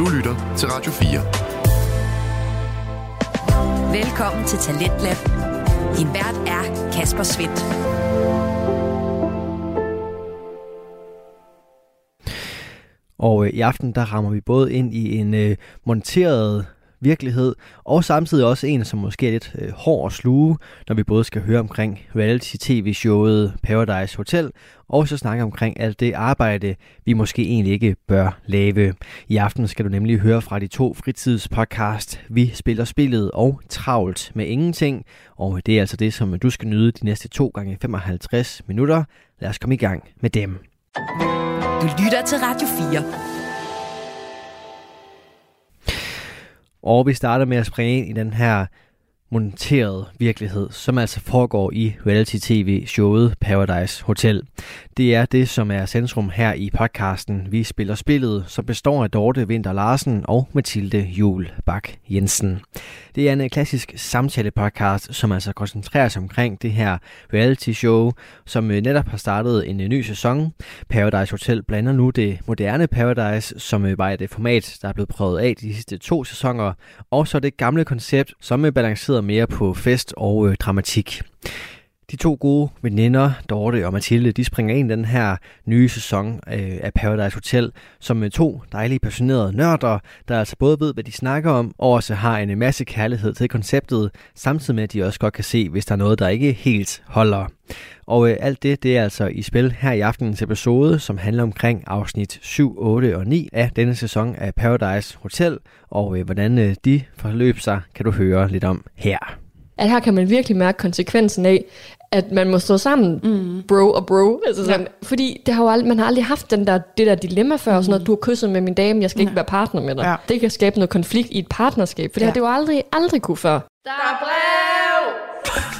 Du lytter til Radio 4. Velkommen til Talentlab. Din vært er Kasper Svendt. Og øh, i aften der rammer vi både ind i en øh, monteret virkelighed, og samtidig også en, som måske er lidt øh, hård at sluge, når vi både skal høre omkring reality-tv-showet Paradise Hotel, og så snakke omkring alt det arbejde, vi måske egentlig ikke bør lave. I aften skal du nemlig høre fra de to fritidspodcast, Vi spiller spillet og Travlt med ingenting, og det er altså det, som du skal nyde de næste to gange 55 minutter. Lad os komme i gang med dem. Du lytter til Radio 4. Og vi starter med at springe ind i den her monteret virkelighed, som altså foregår i reality-tv-showet Paradise Hotel. Det er det, som er centrum her i podcasten Vi Spiller Spillet, som består af Dorte Vinter Larsen og Mathilde Jul Bak Jensen. Det er en øh, klassisk samtale-podcast, som altså koncentrerer sig omkring det her reality-show, som øh, netop har startet en øh, ny sæson. Paradise Hotel blander nu det moderne Paradise, som var et format, der er blevet prøvet af de sidste to sæsoner, og så det gamle koncept, som er balanceret mere på fest og øh, dramatik. De to gode veninder, Dorte og Mathilde, de springer ind i den her nye sæson øh, af Paradise Hotel, som med to dejlige passionerede nørder, der altså både ved, hvad de snakker om, og også har en øh, masse kærlighed til konceptet, samtidig med, at de også godt kan se, hvis der er noget, der ikke helt holder. Og øh, alt det, det er altså i spil her i aftenens episode, som handler omkring afsnit 7, 8 og 9 af denne sæson af Paradise Hotel, og øh, hvordan øh, de forløb sig, kan du høre lidt om her. At her kan man virkelig mærke konsekvensen af, at man må stå sammen, mm. bro og bro. Altså sådan, ja. Fordi det har jo aldrig, man har aldrig haft den der, det der dilemma før, mm. sådan noget, du har kysset med min dame, jeg skal ja. ikke være partner med dig. Ja. Det kan skabe noget konflikt i et partnerskab, for det ja. har det jo aldrig, aldrig kunne før. Der er brev!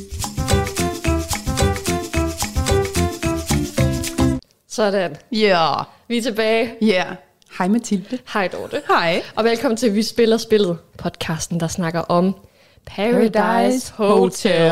Sådan. Ja. Vi er tilbage. Ja. Hej Mathilde. Hej Dorte. Hej. Og velkommen til Vi Spiller Spillet, podcasten, der snakker om Paradise Hotel.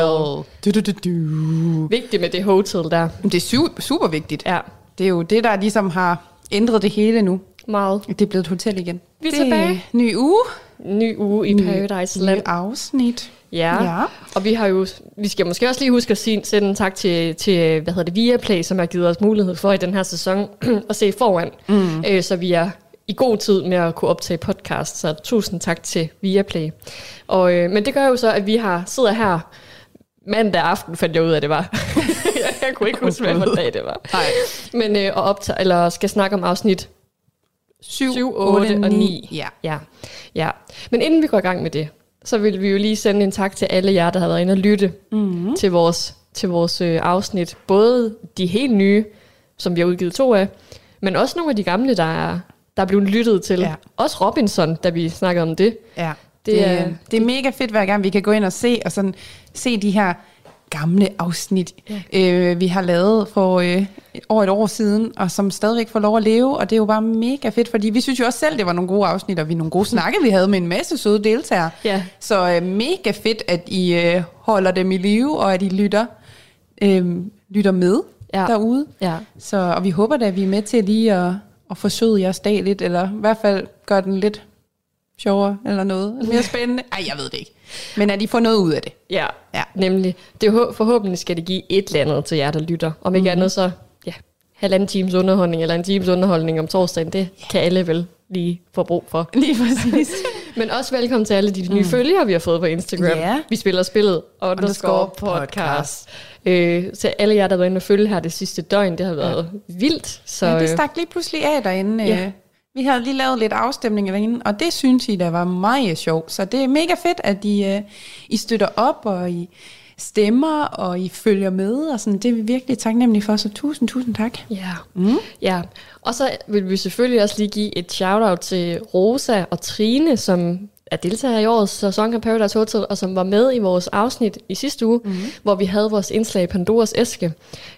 Du, du, du, du. Vigtigt med det hotel der. Det er super, super vigtigt. Ja, Det er jo det, der ligesom har ændret det hele nu. meget. Det er blevet et hotel igen. Vi er det tilbage. Ny uge. Ny uge i Paradise Land. Ny afsnit. Ja. Ja. og vi har jo, vi skal måske også lige huske at sige, sende en tak til, til hvad hedder det, Viaplay, som har givet os mulighed for i den her sæson at se foran, mm. øh, så vi er i god tid med at kunne optage podcast, så tusind tak til Viaplay. Og, øh, men det gør jo så, at vi har sidder her mandag aften, fandt jeg ud af, det var. jeg kunne ikke huske, hvad dag det var. Nej. Men øh, og optage, eller skal snakke om afsnit 7, 7, 8 og 9. Ja. Ja, ja. Men inden vi går i gang med det, så vil vi jo lige sende en tak til alle jer, der har været inde og lytte mm-hmm. til vores, til vores øh, afsnit. Både de helt nye, som vi har udgivet to af, men også nogle af de gamle, der er, der er blevet lyttet til. Ja. Også Robinson, da vi snakkede om det. Ja, Det er- det, er, det er mega fedt hver gang, vi kan gå ind og se, og sådan, se de her gamle afsnit, ja. øh, vi har lavet for øh, over et år siden, og som stadigvæk får lov at leve, og det er jo bare mega fedt, fordi vi synes jo også selv, det var nogle gode afsnit, og vi nogle gode snakke, vi havde med en masse søde deltagere. Ja. Så øh, mega fedt, at I øh, holder dem i live, og at I lytter, øh, lytter med Ja. derude. Ja. Så, og vi håber da, at vi er med til lige at, at forsøge jeres dag lidt, eller i hvert fald gøre den lidt sjovere, eller noget mere spændende. Ej, jeg ved det ikke. Men at I får noget ud af det. Ja, Ja. nemlig. Det forhåbentlig skal det give et eller andet til jer, der lytter. Om ikke mm-hmm. andet så, halvanden times underholdning, eller en times underholdning om torsdagen, det kan alle vel lige få brug for. Lige præcis. Men også velkommen til alle de nye mm. følgere, vi har fået på Instagram. Ja. Vi spiller spillet underscore podcast. Øh, til alle jer, der har været inde og følge her det sidste døgn, det har været ja. vildt. Så, ja, det øh, stak lige pludselig af derinde. Ja. Ja. Vi havde lige lavet lidt afstemning derinde, og det synes I, der var meget sjovt. Så det er mega fedt, at I, øh, I støtter op, og I stemmer, og I følger med. Og sådan. Det er vi virkelig taknemmelige for, så tusind, tusind tak. Ja. Mm. ja. Og så vil vi selvfølgelig også lige give et shout-out til Rosa og Trine, som er deltager i årets sæson af Paradise Hotel, og som var med i vores afsnit i sidste uge, mm-hmm. hvor vi havde vores indslag i Pandoras æske,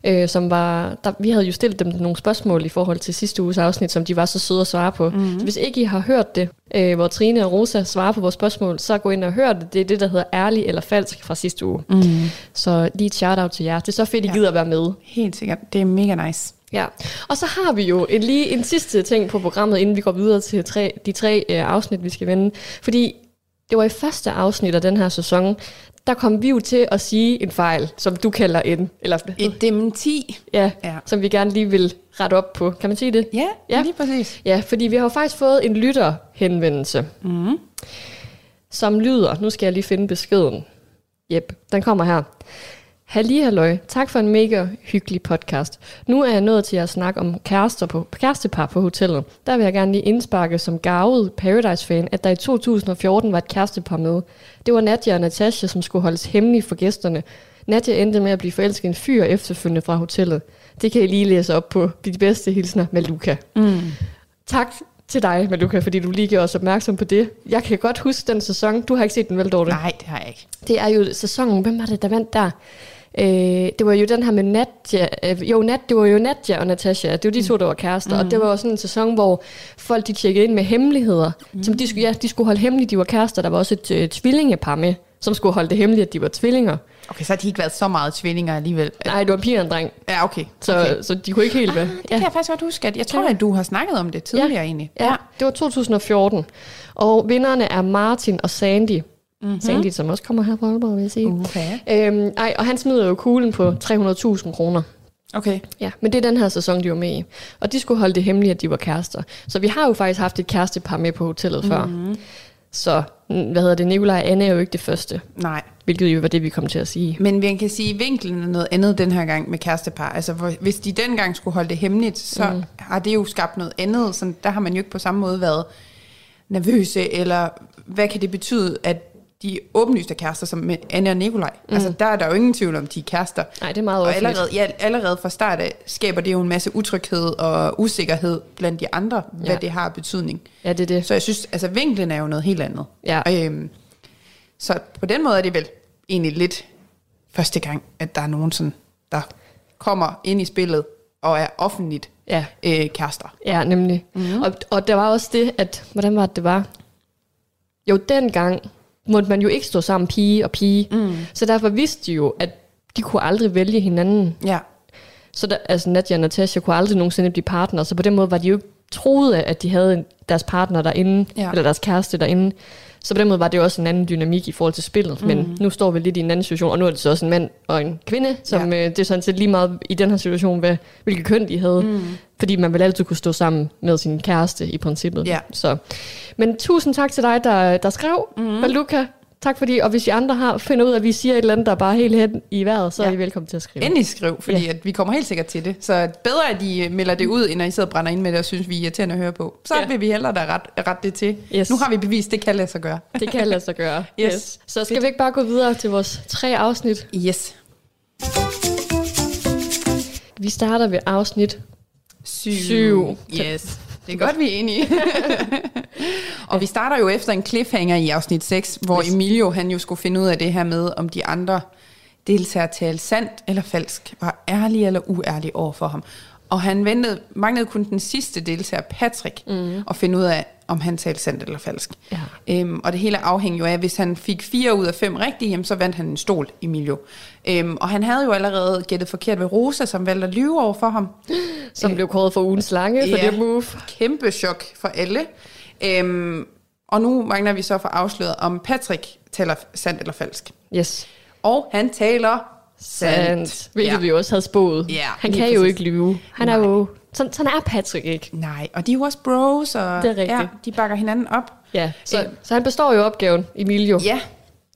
øh, som var, der, vi havde jo stillet dem nogle spørgsmål i forhold til sidste uges afsnit, som de var så søde at svare på. Mm-hmm. Så hvis ikke I har hørt det, øh, hvor Trine og Rosa svarer på vores spørgsmål, så gå ind og hør det. Det er det, der hedder ærlig eller falsk fra sidste uge. Mm-hmm. Så lige et shout-out til jer. Det er så fedt, I Ja. gider at være med. Helt sikkert. Det er mega nice. Ja, og så har vi jo en, lige en sidste ting på programmet, inden vi går videre til tre, de tre øh, afsnit, vi skal vende. Fordi det var i første afsnit af den her sæson, der kom vi jo til at sige en fejl, som du kalder en, eller Et dementi. ja, Ja. som vi gerne lige vil rette op på. Kan man sige det? Ja, Ja. ja. lige præcis. Ja, fordi vi har jo faktisk fået en lytterhenvendelse, mm. som lyder, nu skal jeg lige finde beskeden. Jep, den kommer her. Halli halløj, tak for en mega hyggelig podcast. Nu er jeg nået til at snakke om kærester på, kærestepar på hotellet. Der vil jeg gerne lige indsparke som gavet Paradise-fan, at der i 2014 var et kærestepar med. Det var Nadja og Natasha, som skulle holdes hemmelige for gæsterne. Nadja endte med at blive forelsket en fyr efterfølgende fra hotellet. Det kan I lige læse op på de bedste hilsner med Luca. Mm. Tak til dig, Maluka, fordi du lige gjorde os opmærksom på det. Jeg kan godt huske den sæson. Du har ikke set den vel, Dorte? Nej, det har jeg ikke. Det er jo sæsonen, hvem var det, der vandt der? Øh, det var jo den her med Nadja, øh, jo, Nat, det var jo Nadja og Natasha, det var de to, der var kærester, mm. og det var jo sådan en sæson, hvor folk de tjekkede ind med hemmeligheder, mm. som de skulle, ja, de skulle holde hemmeligt, de var kærester, der var også et øh, tvillingepar med, som skulle holde det hemmeligt, at de var tvillinger. Okay, så har de ikke været så meget tvillinger alligevel. Nej, det var piger og en dreng, Ja, okay. så, okay. så de kunne ikke helt være. Ah, det kan jeg faktisk godt huske. At jeg tror, Ja. at du har snakket om det tidligere ja. egentlig. Ja, det var 2014. Og vinderne er Martin og Sandy. Mhm. Mm-hmm. Som også kommer her fra Aalborg, vil jeg sige. Okay. Øhm, ej, og han smider jo kuglen på 300.000 kroner. Okay. Ja, men det er den her sæson, de var med i. Og de skulle holde det hemmeligt, at de var kærester. Så vi har jo faktisk haft et kærestepar med på hotellet før. Mhm. Så, mm, hvad hedder det, Nikolaj og Anne er jo ikke det første. Nej. Hvilket jo var det, vi kom til at sige. Men man kan sige, at vinklen er noget andet den her gang med kærestepar. Altså, hvor, hvis de dengang skulle holde det hemmeligt, så mm. har det jo skabt noget andet. Så der har man jo ikke på samme måde været nervøse, eller hvad kan det betyde, at de åbenlyste kærester, som med Anne og Nikolaj. Mm. Altså, der er der jo ingen tvivl om, de er kærester. Nej, det er meget Og allerede, ja, allerede fra start af skaber det jo en masse utryghed og usikkerhed blandt de andre, hvad Ja. det har betydning. Ja, det er det. Så jeg synes, altså vinklen er jo noget helt andet. Ja. Øhm, så på den måde er det vel egentlig lidt første gang, at der er nogen, sådan, der kommer ind i spillet og er offentligt Ja. øh, kærester. Ja, nemlig. Mm-hmm. Og, og der var også det, at, hvordan var det, det var? Jo, dengang måtte man jo ikke stå sammen pige og pige. Mm. Så derfor vidste de jo, at de kunne aldrig vælge hinanden. Ja, Så der, altså Nadia og Natasha kunne aldrig nogensinde blive partner, så på den måde var de jo ikke troet af, at de havde deres partner derinde, ja. eller deres kæreste derinde. Så på den måde var det jo også en anden dynamik i forhold til spillet. Mm. Men nu står vi lidt i en anden situation, og nu er det så også en mand og en kvinde, som Ja. øh, det er sådan set lige meget i den her situation, hvad, hvilket køn de havde. Mm. Fordi man vil altid kunne stå sammen med sin kæreste i princippet. Ja. Så. Men tusind tak til dig, der, der skrev, mm. Maluka. Tak fordi, og hvis I andre har finder ud af, at vi siger et eller andet, der er bare helt hen i vejret, så ja. Er I velkommen til at skrive. endelig skriv, fordi Ja. at vi kommer helt sikkert til det. Så bedre, at I øh, melder det ud, end at I sidder og brænder ind med det og synes, vi er irriterende at høre på. Så Ja. vil vi hellere da ret, ret det til. Yes. Nu har vi bevist, det kan lade sig gøre. Det kan lade sig gøre. Yes. Så skal vi ikke bare gå videre til vores tre afsnit? Yes. Vi starter ved afsnit. Syv. Syv. Yes. Det er godt, vi er enige. og vi starter jo efter en cliffhanger i afsnit 6, hvor. Emilio han jo skulle finde ud af det her med, om de andre deltagere talte sandt eller falsk, var ærlige eller uærlige over for ham. Og han ventede, manglede kun den sidste deltager, Patrick, mm. at finde ud af, om han talte sandt eller falsk. Ja. Øhm, og det hele afhænger jo af, hvis han fik fire ud af fem rigtige, jamen, så vandt han en stol, Emilio. Øhm, og han havde jo allerede gættet forkert ved Rosa, som valgte at lyve over for ham. Som blev kåret for ugens slange for Ja. det move. Kæmpe chok for alle. Øhm, og nu mangler vi så for afsløret, om Patrick taler sandt eller falsk. Yes. Og han taler sandt. Sandt. Hvilket Ja. vi jo også havde spået. Ja, Han kan jo præcis. ikke lyve. Han er Nej. jo... Sådan, sådan er Patrick ikke. Nej, og de er jo også bros, og Det er rigtigt. Ja, de bakker hinanden op. Ja, så, Øh. så han består jo opgaven, Emilio. Ja,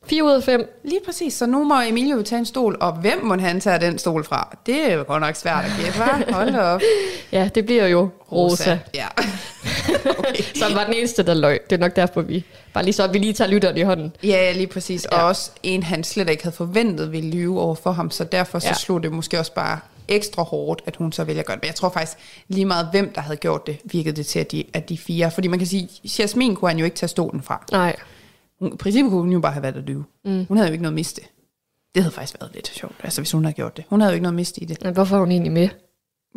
4 ud af 5. lige præcis. Så nu må Emilio tage en stol, og hvem må han tage den stol fra? Det er jo godt nok svært at gætte, hva'? Hold op. Ja, det bliver jo Rosa. Ja. Som var den eneste, der løg. Det er nok derfor, vi... Bare lige så, at vi lige tager lytteren i hånden. Ja, lige præcis. Ja. Og også en, han slet ikke havde forventet ville lyve over for ham, så derfor så Ja. slog det måske også bare ekstra hårdt, at hun så vælger at gøre det. Men jeg tror faktisk lige meget, hvem der havde gjort det, virkede det til, at de, at de fire... Fordi man kan sige, Jasmin kunne han jo ikke tage stolen fra. Nej. Hun, I princippet kunne hun jo bare have været at lyve. Mm. Hun havde jo ikke noget at miste. Det havde faktisk været lidt sjovt, altså hvis hun havde gjort det. Hun havde jo ikke noget at miste i det. Men hvorfor er hun egentlig med?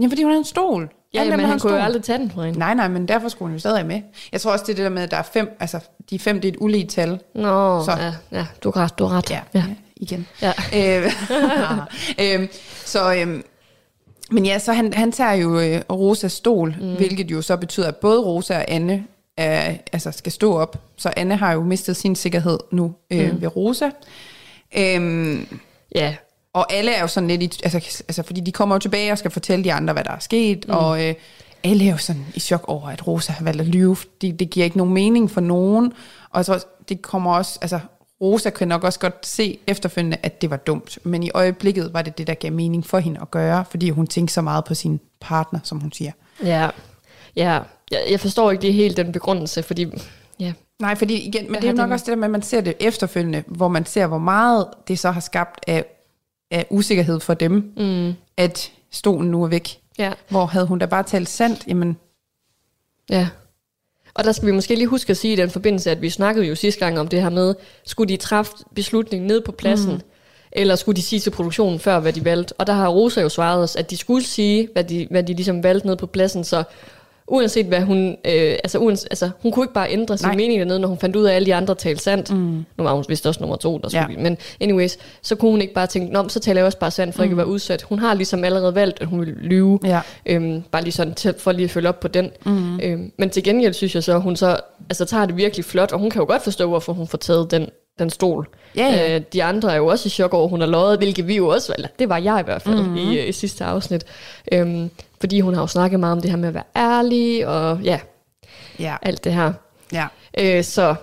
Ja, fordi hun havde en stol. Ja, Alle men han kunne jo aldrig tage den fra hende. Nej, nej, men derfor skulle hun jo stadig med. Jeg tror også, det er det der med, at der er fem, altså de fem, det er et ulige tal. Nå, Så. ja, ja, du har ret, du har ret. Ja, ja. ja. igen. Ja. Øh, øhm, så, øhm, men ja, så han, han tager jo øh, Rosas stol, mm. hvilket jo så betyder, at både Rosa og Anne er, altså skal stå op. Så Anne har jo mistet sin sikkerhed nu øh, mm. ved Rosa. Øhm, ja. og alle er jo sådan lidt, i, altså, altså fordi de kommer jo tilbage og skal fortælle de andre, hvad der er sket, mm. og øh, alle er jo sådan i chok over, at Rosa har valgt at lyve, fordi det giver ikke nogen mening for nogen, og jeg tror, det kommer også, altså Rosa kan nok også godt se efterfølgende, at det var dumt, men i øjeblikket var det det, der gav mening for hende at gøre, fordi hun tænkte så meget på sin partner, som hun siger. Ja, ja. Jeg, jeg forstår ikke lige helt den begrundelse, fordi... Ja, Nej, fordi igen, men det er jo nok det- også det der med, at man ser det efterfølgende, hvor man ser, hvor meget det så har skabt af, af usikkerhed for dem, mm. at stolen nu er væk. ja, Hvor havde hun da bare talt sandt, jamen, ja. Og der skal vi måske lige huske at sige i den forbindelse, at vi snakkede jo sidste gang om det her med, skulle de træffe beslutningen ned på pladsen, mm. eller skulle de sige til produktionen før, hvad de valgte? Og der har Rosa jo svaret os, at de skulle sige, hvad de, hvad de ligesom valgte ned på pladsen, så uanset hvad hun, øh, altså, uans, altså hun kunne ikke bare ændre sin Nej. mening dernede, når hun fandt ud af, at alle de andre talte sandt. Mm. Nu var hun vist også nummer to, der skulle Ja. men anyways, så kunne hun ikke bare tænke, Nå, så taler jeg også bare sandt, for mm. ikke at være udsat. Hun har ligesom allerede valgt, at hun vil lyve. Ja. Øhm, bare lige sådan til, for lige at følge op på den. Mm. Øhm, men til gengæld synes jeg så, at hun så altså, tager det virkelig flot, og hun kan jo godt forstå, hvorfor hun får taget den, den stol. Ja, ja. Øh, de andre er jo også i chok over, at hun har løjet, hvilket vi jo også, eller det var jeg i hvert fald mm. i, i sidste afsnit. Øhm, fordi hun har jo snakket meget om det her med at være ærlig, og ja, ja, alt det her. ja. Øh, så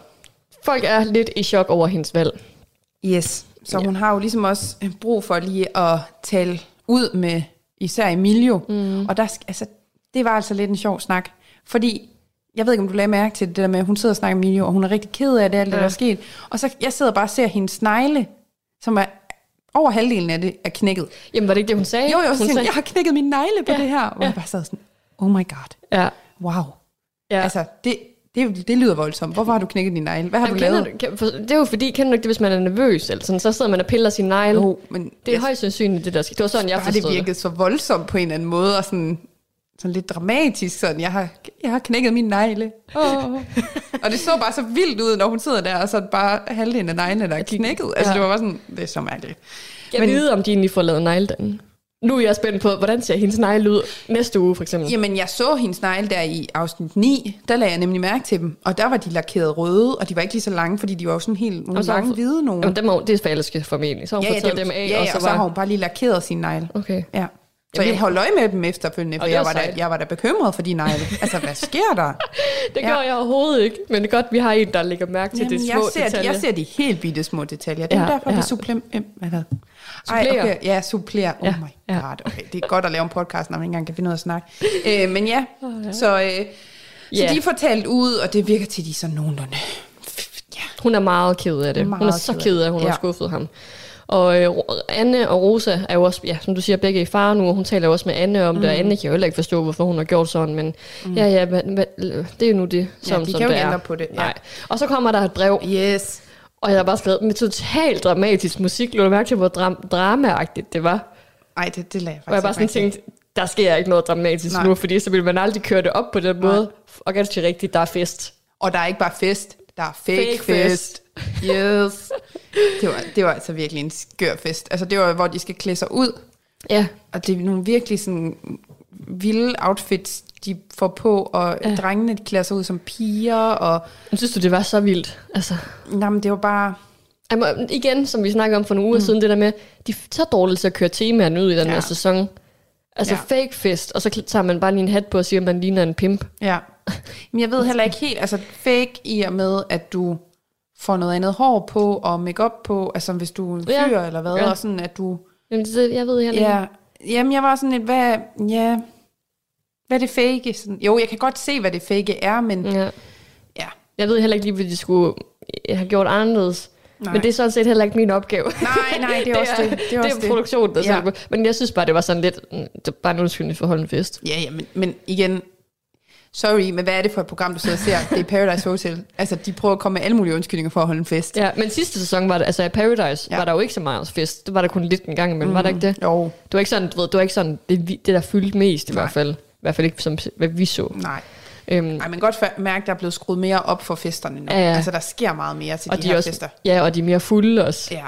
folk er lidt i chok over hendes valg. Yes. Så Ja. hun har jo ligesom også brug for lige at tale ud med især Emilio. Mm. Og der, altså, det var altså lidt en sjov snak. Fordi, jeg ved ikke, om du lagde mærke til det der med, at hun sidder og snakker med Emilio, og hun er rigtig ked af det, alt det, Ja. der er sket. Og så jeg sidder bare og ser hendes snegle, som er over halvdelen af det er knækket. Jamen, var det ikke det, hun sagde? Jo, jo, hun sagde, jeg har knækket min negle på Ja, det her. Og ja. jeg bare sad sådan, oh my god, Ja, wow. ja. Altså, det, det, det lyder voldsomt. Hvorfor har du knækket din negle? Hvad har Jamen, du lavet? du, det er jo fordi, kender du ikke det, hvis man er nervøs, eller sådan, så sidder man og piller sin negle. Jo, men Det er højst sandsynligt, det der sker. Det var sådan, jeg bare det forstod det. virkede så voldsomt på en eller anden måde, og sådan, sådan lidt dramatisk, sådan, jeg har, jeg har knækket min negle. Oh. og det så bare så vildt ud, når hun sidder der, og så bare halvdelen af neglene, der er knækket. Altså, Ja. det var bare sådan, det er så mærkeligt. Jeg Men- vide, om de egentlig får lavet negledanden. Nu er jeg spændt på, hvordan ser hendes negle ud næste uge, for eksempel. Jamen, jeg så hendes negle der i afsnit 9, der lagde jeg nemlig mærke til dem, og der var de lakeret røde, og de var ikke lige så lange, fordi de var jo sådan helt nogle Og så- lange hvide nogle. Jamen, dem er, det er falske formentlig. Så har hun ja, fået ja, taget dem, af, ja, og så og så har var... hun bare lige lakeret sin negle. Okay. Ja. Jamen, jeg holdt øje med dem efterfølgende, for Og jeg var, da, jeg var da bekymret for de negle. Altså, hvad sker der? Det Ja. gør jeg overhovedet ikke, men det er godt, vi har en, der lægger mærke til Jamen, de små jeg, ser, detaljer. jeg ser de helt bitte små detaljer. Det er Ja, ja, derfor, ja. vi supplerer. Hvad? Ej, okay, ja, supplerer. Oh Ja, my ja. god. Okay, det er godt at lave en podcast, når man ikke engang kan finde ud af at snakke. øh, men ja, så, øh, så Ja. de får talt ud, og det virker til, at de er sådan nogenlunde... Ja, Hun er meget ked af det. Hun er Meget så ked af at hun det. har Ja. skuffet ham. Og øh, Anne og Rosa er jo også, ja, som du siger, begge i far nu, og hun taler jo også med Anne om mm. det, og Anne kan jo heller ikke forstå, hvorfor hun har gjort sådan, men mm. ja, ja, men, men, det er jo nu det, som, de som kan jo det ændre på det, ja. Nej. Og så kommer der et brev, Yes. og jeg har bare skrevet med totalt dramatisk musik. Lå du mærke til, hvor dram- dramaagtigt det var? Ej, det, det lagde jeg Og jeg faktisk bare sådan tænkte, der sker ikke noget dramatisk Nej. nu, fordi så vil man aldrig køre det op på den måde. Og ganske rigtigt, der er fest. Og der er ikke bare fest, der er Fake fake fest. fest. Yes. Det var, det var altså virkelig en skør fest. Altså, det var, hvor de skal klæde sig ud, Ja, Og det er nogle virkelig sådan vilde outfits, de får på, og ja. drengene de klæder sig ud som piger, og jeg synes du, det var så vildt? Altså, jamen, det var bare... Må, igen, som vi snakkede om for nogle uger mm. siden, det der med, de er så dårlige til at køre temaerne ud i den Ja. her sæson. Altså Ja. fake fest, og så tager man bare lige en hat på og siger, at man ligner en pimp. Ja. Men jeg ved heller ikke helt, altså fake i og med, at du får noget andet hår på, og makeup på, altså hvis du er en Ja. fyr eller hvad, Ja. og sådan at du... Jamen, det, jeg ved heller Ja, jamen jeg var sådan lidt, hvad, ja, hvad er det fake? Sådan, jo, jeg kan godt se, hvad det fake er, men ikke. Ja. ja, Jeg ved heller ikke lige, hvad de skulle have gjort anderledes. Nej. Men det er sådan set heller ikke min opgave. Nej, nej, det er også det. Det er Det også er det. produktionen, der Ja. ja. Men jeg synes bare, det var sådan lidt, det var bare en undskyldning for at holde en fest. Ja, ja, men, men igen, sorry, men hvad er det for et program, du sidder og ser? Det er Paradise Hotel. Altså, de prøver at komme med alle mulige undskyldninger for at holde en fest. Ja, men sidste sæson var det, altså i Paradise, Ja. var der jo ikke så meget fest. Det var der kun lidt en gang imellem, mm. var der ikke det? Jo, Det var ikke sådan, du ved, det var ikke sådan, det, det der fyldte mest i Nej. hvert fald. I hvert fald ikke som, hvad vi så. nej. Øhm, Ej, man kan godt mærke, at der er blevet skruet mere op for festerne nu. Ja, ja. Altså, der sker meget mere til og de, de her er også, fester. ja, og de er mere fulde også. Ja.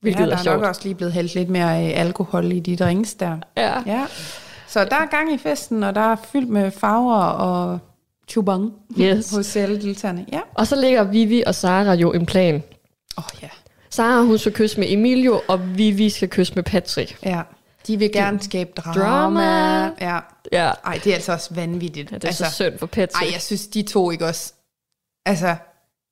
Hvilket ja, er der er nok sjovt. også lige blevet hældt lidt mere øh, alkohol i de drinks der. Ja. Ja. Så der er gang i festen, og der er fyldt med farver og chubang Yes. hos alle deltagerne. Ja. Og så ligger Vivi og Sara jo en plan. Åh oh, ja. Sara, hun skal kysse med Emilio, og Vivi skal kysse med Patrick. Ja. De vil gerne skabe drama. Drama. Ja. Ja, Ej, det er altså også vanvittigt. ja det er altså, så synd for Patrick. ej, jeg synes, de to ikke også... Altså,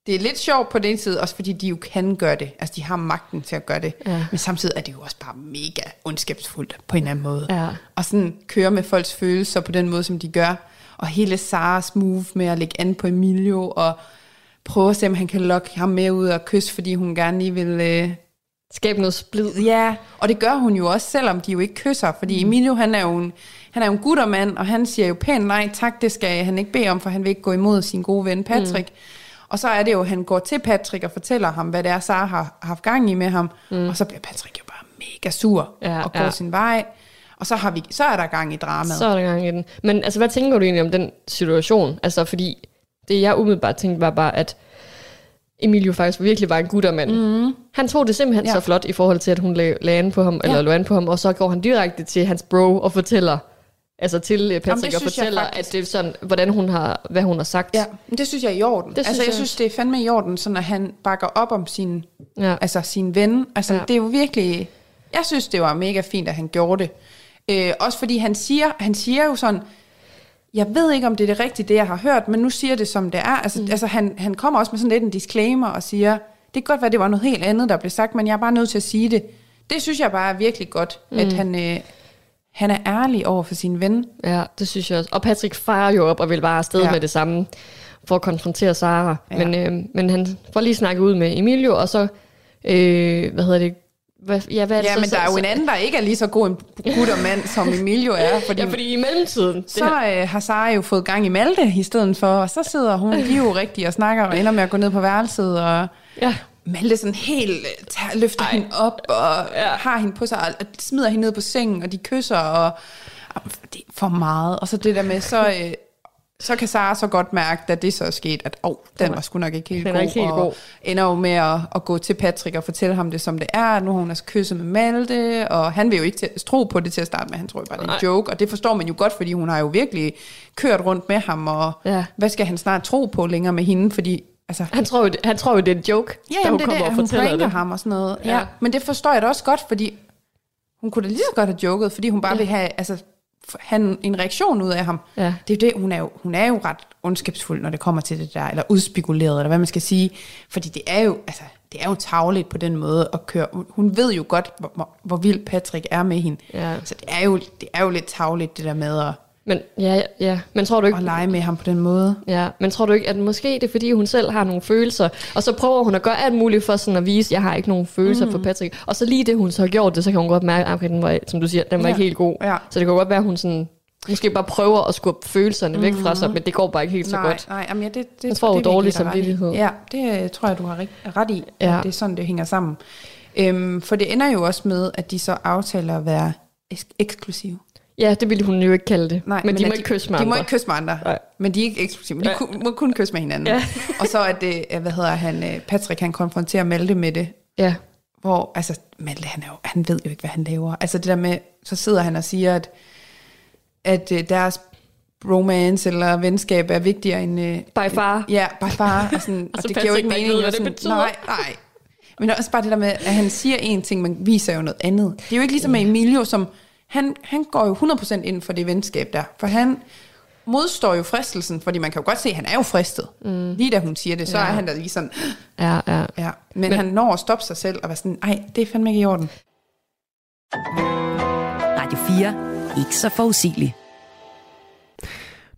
det er lidt sjovt på den ene side, også fordi de jo kan gøre det. Altså, de har magten til at gøre det. Ja. Men samtidig er det jo også bare mega ondskabsfuldt på en eller anden måde. Ja. Og sådan køre med folks følelser på den måde, som de gør. Og hele Saras move med at lægge an på Emilio, og prøve at se, om han kan lokke ham med ud og kysse, fordi hun gerne lige vil... Øh, Skabe noget splid. Ja, og det gør hun jo også, selvom de jo ikke kysser, fordi Emilio, han er jo en, han er jo en guttermand, og han siger jo pænt nej tak, det skal han ikke bede om, for han vil ikke gå imod sin gode ven Patrick. Mm. Og så er det jo, at han går til Patrick og fortæller ham, hvad det er, Sara har haft gang i med ham, mm. og så bliver Patrick jo bare mega sur Ja, og går ja. sin vej. Og så, har vi, så er der gang i dramaet. Så er der gang i den. Men altså, hvad tænker du egentlig om den situation? Altså, fordi det jeg umiddelbart tænkte var bare, at Emilio faktisk virkelig var en guttermand. Mm. Han tog det simpelthen Ja. så flot i forhold til, at hun lag, lagde an på ham, ja. eller lå an på ham, og så går han direkte til hans bro og fortæller, altså til øh, Patrick, og synes jeg fortæller, at det er sådan, hvordan hun har, hvad hun har sagt. Ja, men det synes jeg er i orden. Det altså, synes jeg jeg synes, det er fandme i orden, sådan at han bakker op om sin, Ja. altså sin ven. Altså, ja. Det er jo virkelig... Jeg synes, det var mega fint, at han gjorde det. Øh, også fordi han siger, han siger jo sådan, jeg ved ikke, om det er det rigtige, det jeg har hørt, men nu siger det, som det er. Altså, mm. altså han, han kommer også med sådan lidt en disclaimer og siger, det kan godt være, det var noget helt andet, der blev sagt, men jeg er bare nødt til at sige det. Det synes jeg bare er virkelig godt, mm. at han, øh, han er ærlig over for sin ven. Ja, det synes jeg også. Og Patrick farer jo op og vil bare afsted Ja. med det samme for at konfrontere Sara. Ja. Men, øh, men han får lige snakket ud med Emilio, og så, øh, hvad hedder det? Hvad, ja, hvad er det Ja, så, men der er jo en anden, der ikke er lige så god en guttermand, som Emilio er. Fordi Ja, fordi i mellemtiden... Det Så øh, har Sara jo fået gang i Malte i stedet for, og så sidder hun, er jo rigtig og snakker, og ender med at gå ned på værelset, og ja, Malte sådan helt øh, tager, løfter Ej. hende op, og ja. Har hende på sig, og smider hende ned på sengen, og de kysser, og, og det er for meget. Og så det der med, så, øh, så kan Sara så godt mærke, da det så er sket, at oh, den var sgu nok ikke helt Den god, ikke helt og god. ender jo med at, at gå til Patrick og fortælle ham det, som det er. Nu har hun altså kysset med Malte, og han vil jo ikke til, tro på det til at starte med. Han tror jo bare, det er en joke, og det forstår man jo godt, fordi hun har jo virkelig kørt rundt med ham, og Ja. hvad skal han snart tro på længere med hende, fordi altså, han tror, jo, han tror jo, det er en joke, Ja, da hun det er kommer det, og hun fortæller det. ham og sådan noget. Ja. Ja. Men det forstår jeg da også godt, fordi hun kunne da lige så godt have joket, fordi hun bare ja. vil have, altså, have en- en reaktion ud af ham. Ja. Det er jo det, hun er jo, hun er jo ret ondskabsfuld, når det kommer til det der, eller udspekuleret, eller hvad man skal sige. Fordi det er jo, altså, det er jo tavligt på den måde at køre. Hun ved jo godt, hvor, hvor, hvor vild Patrick er med hende. Ja. Så det er, jo, det er jo lidt tavligt, det der med at, Men, ja, ja, men tror du ikke... at lege med ham på den måde. Ja, men tror du ikke, at måske det er, fordi hun selv har nogle følelser, og så prøver hun at gøre alt muligt for sådan at vise, at jeg har ikke nogen følelser mm. for Patrick. Og så lige det, hun så har gjort det, så kan hun godt mærke, at okay, den var, som du siger, den var Ja. ikke helt god. Ja. Så det kan godt være, at hun sådan, måske bare prøver at skubbe følelserne væk fra sig, men det går bare ikke helt så nej, godt. Nej, jamen, ja, det, det, Jeg tror det er dårlig samvittighed. Ja, det øh, tror jeg, du har ret, i, ja. Det er sådan, det hænger sammen. Øhm, for det ender jo også med, at de så aftaler at være eks- eksklusive. Ja, det ville hun jo ikke kalde det. Nej, men, de at må ikke kysse med De må andre. ikke kysse med andre, Nej. men de er ikke eksklusive. De Ja. kun, må kun kysse med hinanden. Ja. og så er det, øh, hvad hedder han, øh, Patrick, han konfronterer Malte med det, Ja, hvor, altså, Malte, han, er jo, han ved jo ikke, hvad han laver. Altså det der med, så sidder han og siger, at, at øh, deres romance eller venskab er vigtigere end... Øh, by far. Ja, by far. Og, sådan, og så det giver jo ikke mening. ved, hvad og det sådan, betyder. Nej, nej. Men også bare det der med, at han siger en ting, men viser jo noget andet. Det er jo ikke ligesom med Emilio, som han, han går jo 100% ind for det venskab der. For han modstår jo fristelsen, fordi man kan jo godt se, at han er jo fristet. Mm. Lige da hun siger det, så Ja. er han da lige sådan, Ja, ja. ja. Men, Men- han når at stoppe sig selv og være sådan, nej, det er fandme ikke i orden. Radio 4. Ikke så forudsigelig.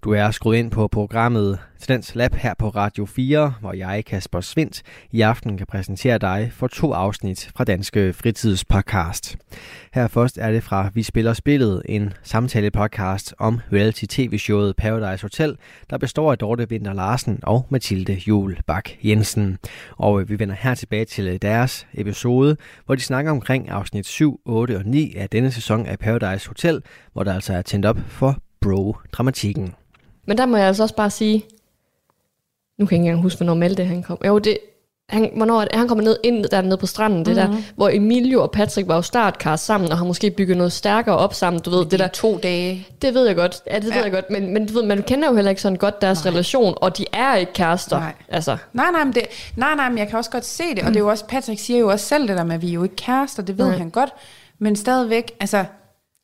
Du er skruet ind på programmet Tendens Lab her på Radio 4, hvor jeg, Kasper Svindt, i aften kan præsentere dig for to afsnit fra Danske Fritidspodcast. Her først er det fra Vi Spiller Spillet, en samtale-podcast om reality-tv-showet Paradise Hotel, der består af Dorte Vinter Larsen og Mathilde Jul Bak Jensen. Og øh, vi vender her tilbage til øh, deres episode, hvor de snakker omkring afsnit 7, 8 og 9 af denne sæson af Paradise Hotel, hvor der altså er tændt op for bro-dramatikken. Men der må jeg altså også bare sige, nu kan jeg ikke engang huske, hvornår Malte han kom. Jo, det, han, hvornår det? han kommer ned ind dernede på stranden, det Mhm. der, hvor Emilio og Patrick var jo startkast sammen, og har måske bygget noget stærkere op sammen, du ved, det der. to dage. Det ved jeg godt, ja, det ved Ja. jeg godt, men, men du ved, man kender jo heller ikke sådan godt deres Nej. relation, og de er ikke kærester. Nej. Altså, Nej, nej, men det, nej, nej, men jeg kan også godt se det, og det er jo også, Patrick siger jo også selv det der med, at vi er jo ikke kærester, det ved Nej. han godt, men stadigvæk, altså,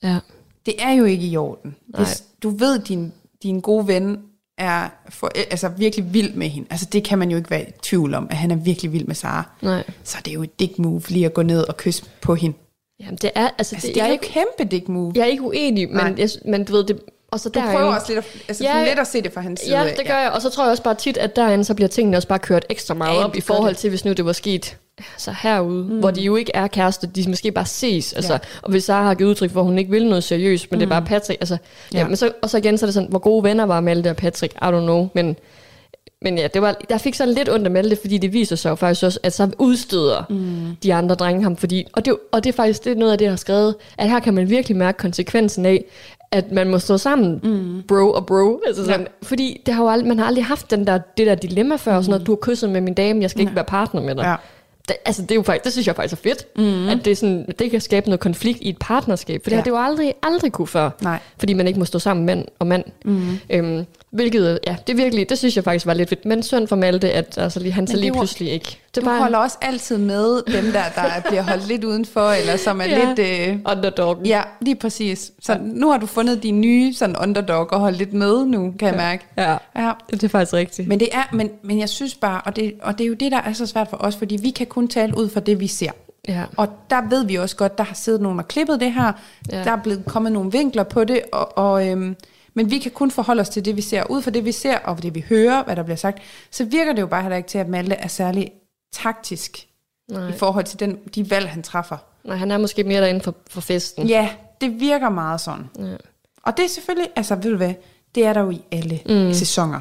ja. det er jo ikke i orden. Hvis du ved, din, din gode ven er for, altså virkelig vild med hende, altså det kan man jo ikke være i tvivl om, at han er virkelig vild med Sara, Nej. så det er jo et dick move lige at gå ned og kysse på hende. Jamen, det er, altså, Altså, det, det er jo kæmpe dick move. jeg er ikke uenig, men, Nej. jeg, men du ved, det, og så Du der prøver er også lidt at, altså, Ja, ja, lidt at se det fra hans side Ja, det gør jeg, og så tror jeg også bare tit, at derinde så bliver tingene også bare kørt ekstra meget Ja, op i forhold til, hvis nu det var sket så herude, mm. hvor de jo ikke er kærester, de måske bare ses, altså, Ja. og hvis Sara har givet udtryk for, at hun ikke vil noget seriøst, men mm. det er bare Patrick, altså, ja. Ja. ja, men så, og så igen, så er det sådan, hvor gode venner var Malte og Patrick, I don't know, men, men ja, det var, jeg fik sådan lidt ondt af Malte, fordi det viser sig jo faktisk også, at så udstøder mm. de andre drenge ham, fordi, og det, og det er faktisk det er noget af det, jeg har skrevet, at her kan man virkelig mærke konsekvensen af, at man må stå sammen, mm. bro og bro, altså sådan, ja. fordi det har jo aldrig, man har aldrig haft den der, det der dilemma før, mm. sådan noget, du har kysset med min dame, jeg skal ikke være partner med dig. Ja. Det, altså, det, er jo faktisk, det synes jeg faktisk er fedt, mm. at det, er sådan, det kan skabe noget konflikt i et partnerskab, for det Ja. har det jo aldrig, aldrig kunne før, Nej. fordi man ikke må stå sammen mand og mand. Mm. Øhm, hvilket, ja, det er virkelig, det synes jeg faktisk var lidt fedt, men synd for Malte, at altså, lige, han så lige pludselig ikke. Det Du holder også altid med dem der, der bliver holdt lidt udenfor, eller som er Ja. lidt... Øh, underdog. ja, lige præcis. Så nu har du fundet din nye sådan underdog og holdt lidt med nu, kan jeg mærke. Ja, Ja. det er faktisk rigtigt. Men det er, men, men jeg synes bare, og det, og det er jo det, der er så svært for os, fordi vi kan kun tale ud fra det, vi ser. Ja. Og der ved vi også godt, der har siddet nogen og klippet det her, Ja. ja. der er blevet kommet nogle vinkler på det, og, og, øhm, men vi kan kun forholde os til det, vi ser. Ud fra det, vi ser, og det, vi hører, hvad der bliver sagt, så virker det jo bare heller ikke til, at Malte er særlig taktisk Nej. i forhold til den, de valg, han træffer. Nej, han er måske mere derinde for, for festen. Ja, det virker meget sådan. Ja. Og det er selvfølgelig, altså ved du hvad, det er der jo i alle mm. sæsoner.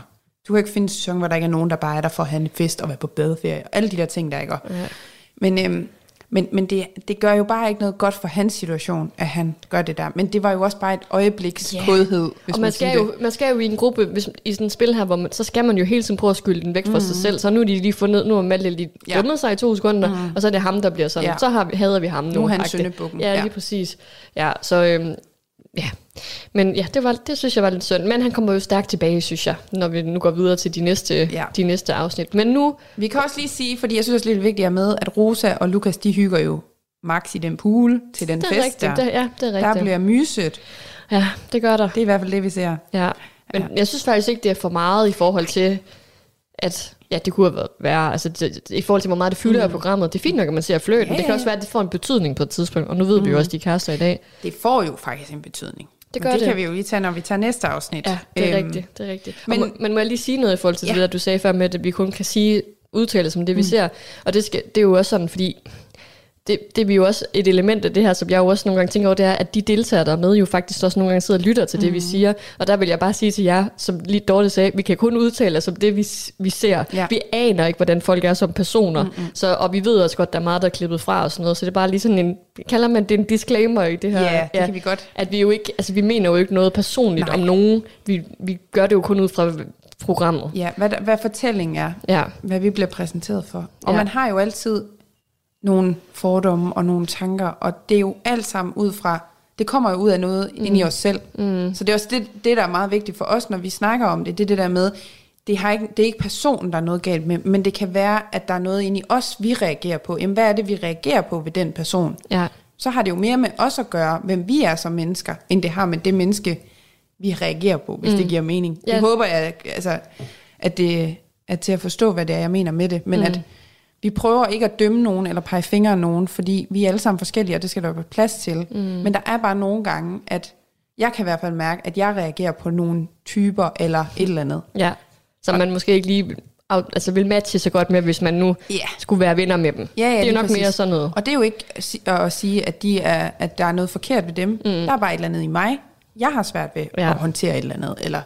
Du kan ikke finde en sæson, hvor der ikke er nogen, der bare er der for at have en fest og være på badeferie. Og alle de der ting, der ikke er. Ja. Men, øhm, men, men det, det gør jo bare ikke noget godt for hans situation, at han gør det der. Men det var jo også bare et øjebliks yeah. kodhed, hvis og man, man skal, jo, man skal jo i en gruppe, hvis, i sådan et spil her, hvor man, så skal man jo hele tiden prøve at skylde den væk fra mm. sig selv. Så nu er de lige fundet, nu har Malte lige Ja. glemmet sig i to sekunder, mm. og så er det ham, der bliver sådan. Ja. Så har vi, hader vi ham nu. Nu er han syndebukken. Ja, lige Ja. præcis. Ja, så øhm, ja. Men ja, det, var, det synes jeg var lidt synd. Men han kommer jo stærkt tilbage, synes jeg, når vi nu går videre til de næste, Ja. de næste afsnit. Men nu, Vi kan også lige sige, fordi jeg synes også lidt vigtigt at med, at Rosa og Lukas, de hygger jo max i den pool til den det er fest rigtigt. der. Det, ja, det er der rigtigt. bliver myset. Ja, det gør der. Det er i hvert fald det, vi ser. Ja, men ja. jeg synes faktisk ikke, det er for meget i forhold til, at ja, det kunne have været, altså det, i forhold til, hvor meget det fylder mm. af programmet. Det er fint nok, at man ser fløten. Ja, Ja, det kan også være, at det får en betydning på et tidspunkt, og nu ved mm. vi jo også, at de er kærester i dag. Det får jo faktisk en betydning. Det Men gør det. det. kan vi jo lige tage, når vi tager næste afsnit. Ja, det er Øhm, rigtigt. Det er rigtigt. men- Men, må, men må jeg lige sige noget i forhold til Ja. det der, du sagde før med, at vi kun kan sige udtale som det, vi mm. ser. Og det, skal, det er jo også sådan, fordi det, det er jo også et element af det her, som jeg jo også nogle gange tænker over, det er, at de deltagere, der er med, jo faktisk også nogle gange sidder og lytter til det, Mhm. vi siger. Og der vil jeg bare sige til jer, som lige Dorte sagde, vi kan kun udtale os om det, vi, vi ser. Ja. Vi aner ikke, hvordan folk er som personer. Mm-hmm. Så, og vi ved også godt, der er meget, der er klippet fra og sådan noget. Så det er bare lige sådan en, kalder man det en disclaimer i det her? Ja, det kan vi godt. At vi jo ikke, altså vi mener jo ikke noget personligt Nej. om nogen. Vi, vi gør det jo kun ud fra programmet. Ja, hvad, hvad fortællingen er. Ja. hvad vi bliver præsenteret for. Og Ja. man har jo altid nogle fordomme og nogle tanker, og det er jo alt sammen ud fra, det kommer jo ud af noget mm. ind i os selv. Mm. Så det er også det, det, der er meget vigtigt for os, når vi snakker om det, det er det der med, det, har ikke, det er ikke personen, der er noget galt med, men det kan være, at der er noget inde i os, vi reagerer på. Jamen, hvad er det, vi reagerer på ved den person? Ja. Så har det jo mere med os at gøre, hvem vi er som mennesker, end det har med det menneske, vi reagerer på, hvis mm. det giver mening. Ja. Det håber jeg, altså, at det er til at forstå, hvad det er, jeg mener med det. Men mm. at vi prøver ikke at dømme nogen eller pege fingre af nogen, fordi vi er alle sammen forskellige, og det skal der være plads til. Mm. Men der er bare nogle gange, at Jeg kan i hvert fald mærke, at jeg reagerer på nogle typer eller et eller andet. Ja. Så man måske ikke lige altså vil matche så godt med, hvis man nu Ja. skulle være venner med dem. Ja, ja, det er jo nok præcis. mere sådan noget. Og det er jo ikke at si- at sige, at, de er, at der er noget forkert ved dem. Mm. Der er bare et eller andet i mig. Jeg har svært ved. Ja. at håndtere et eller andet, eller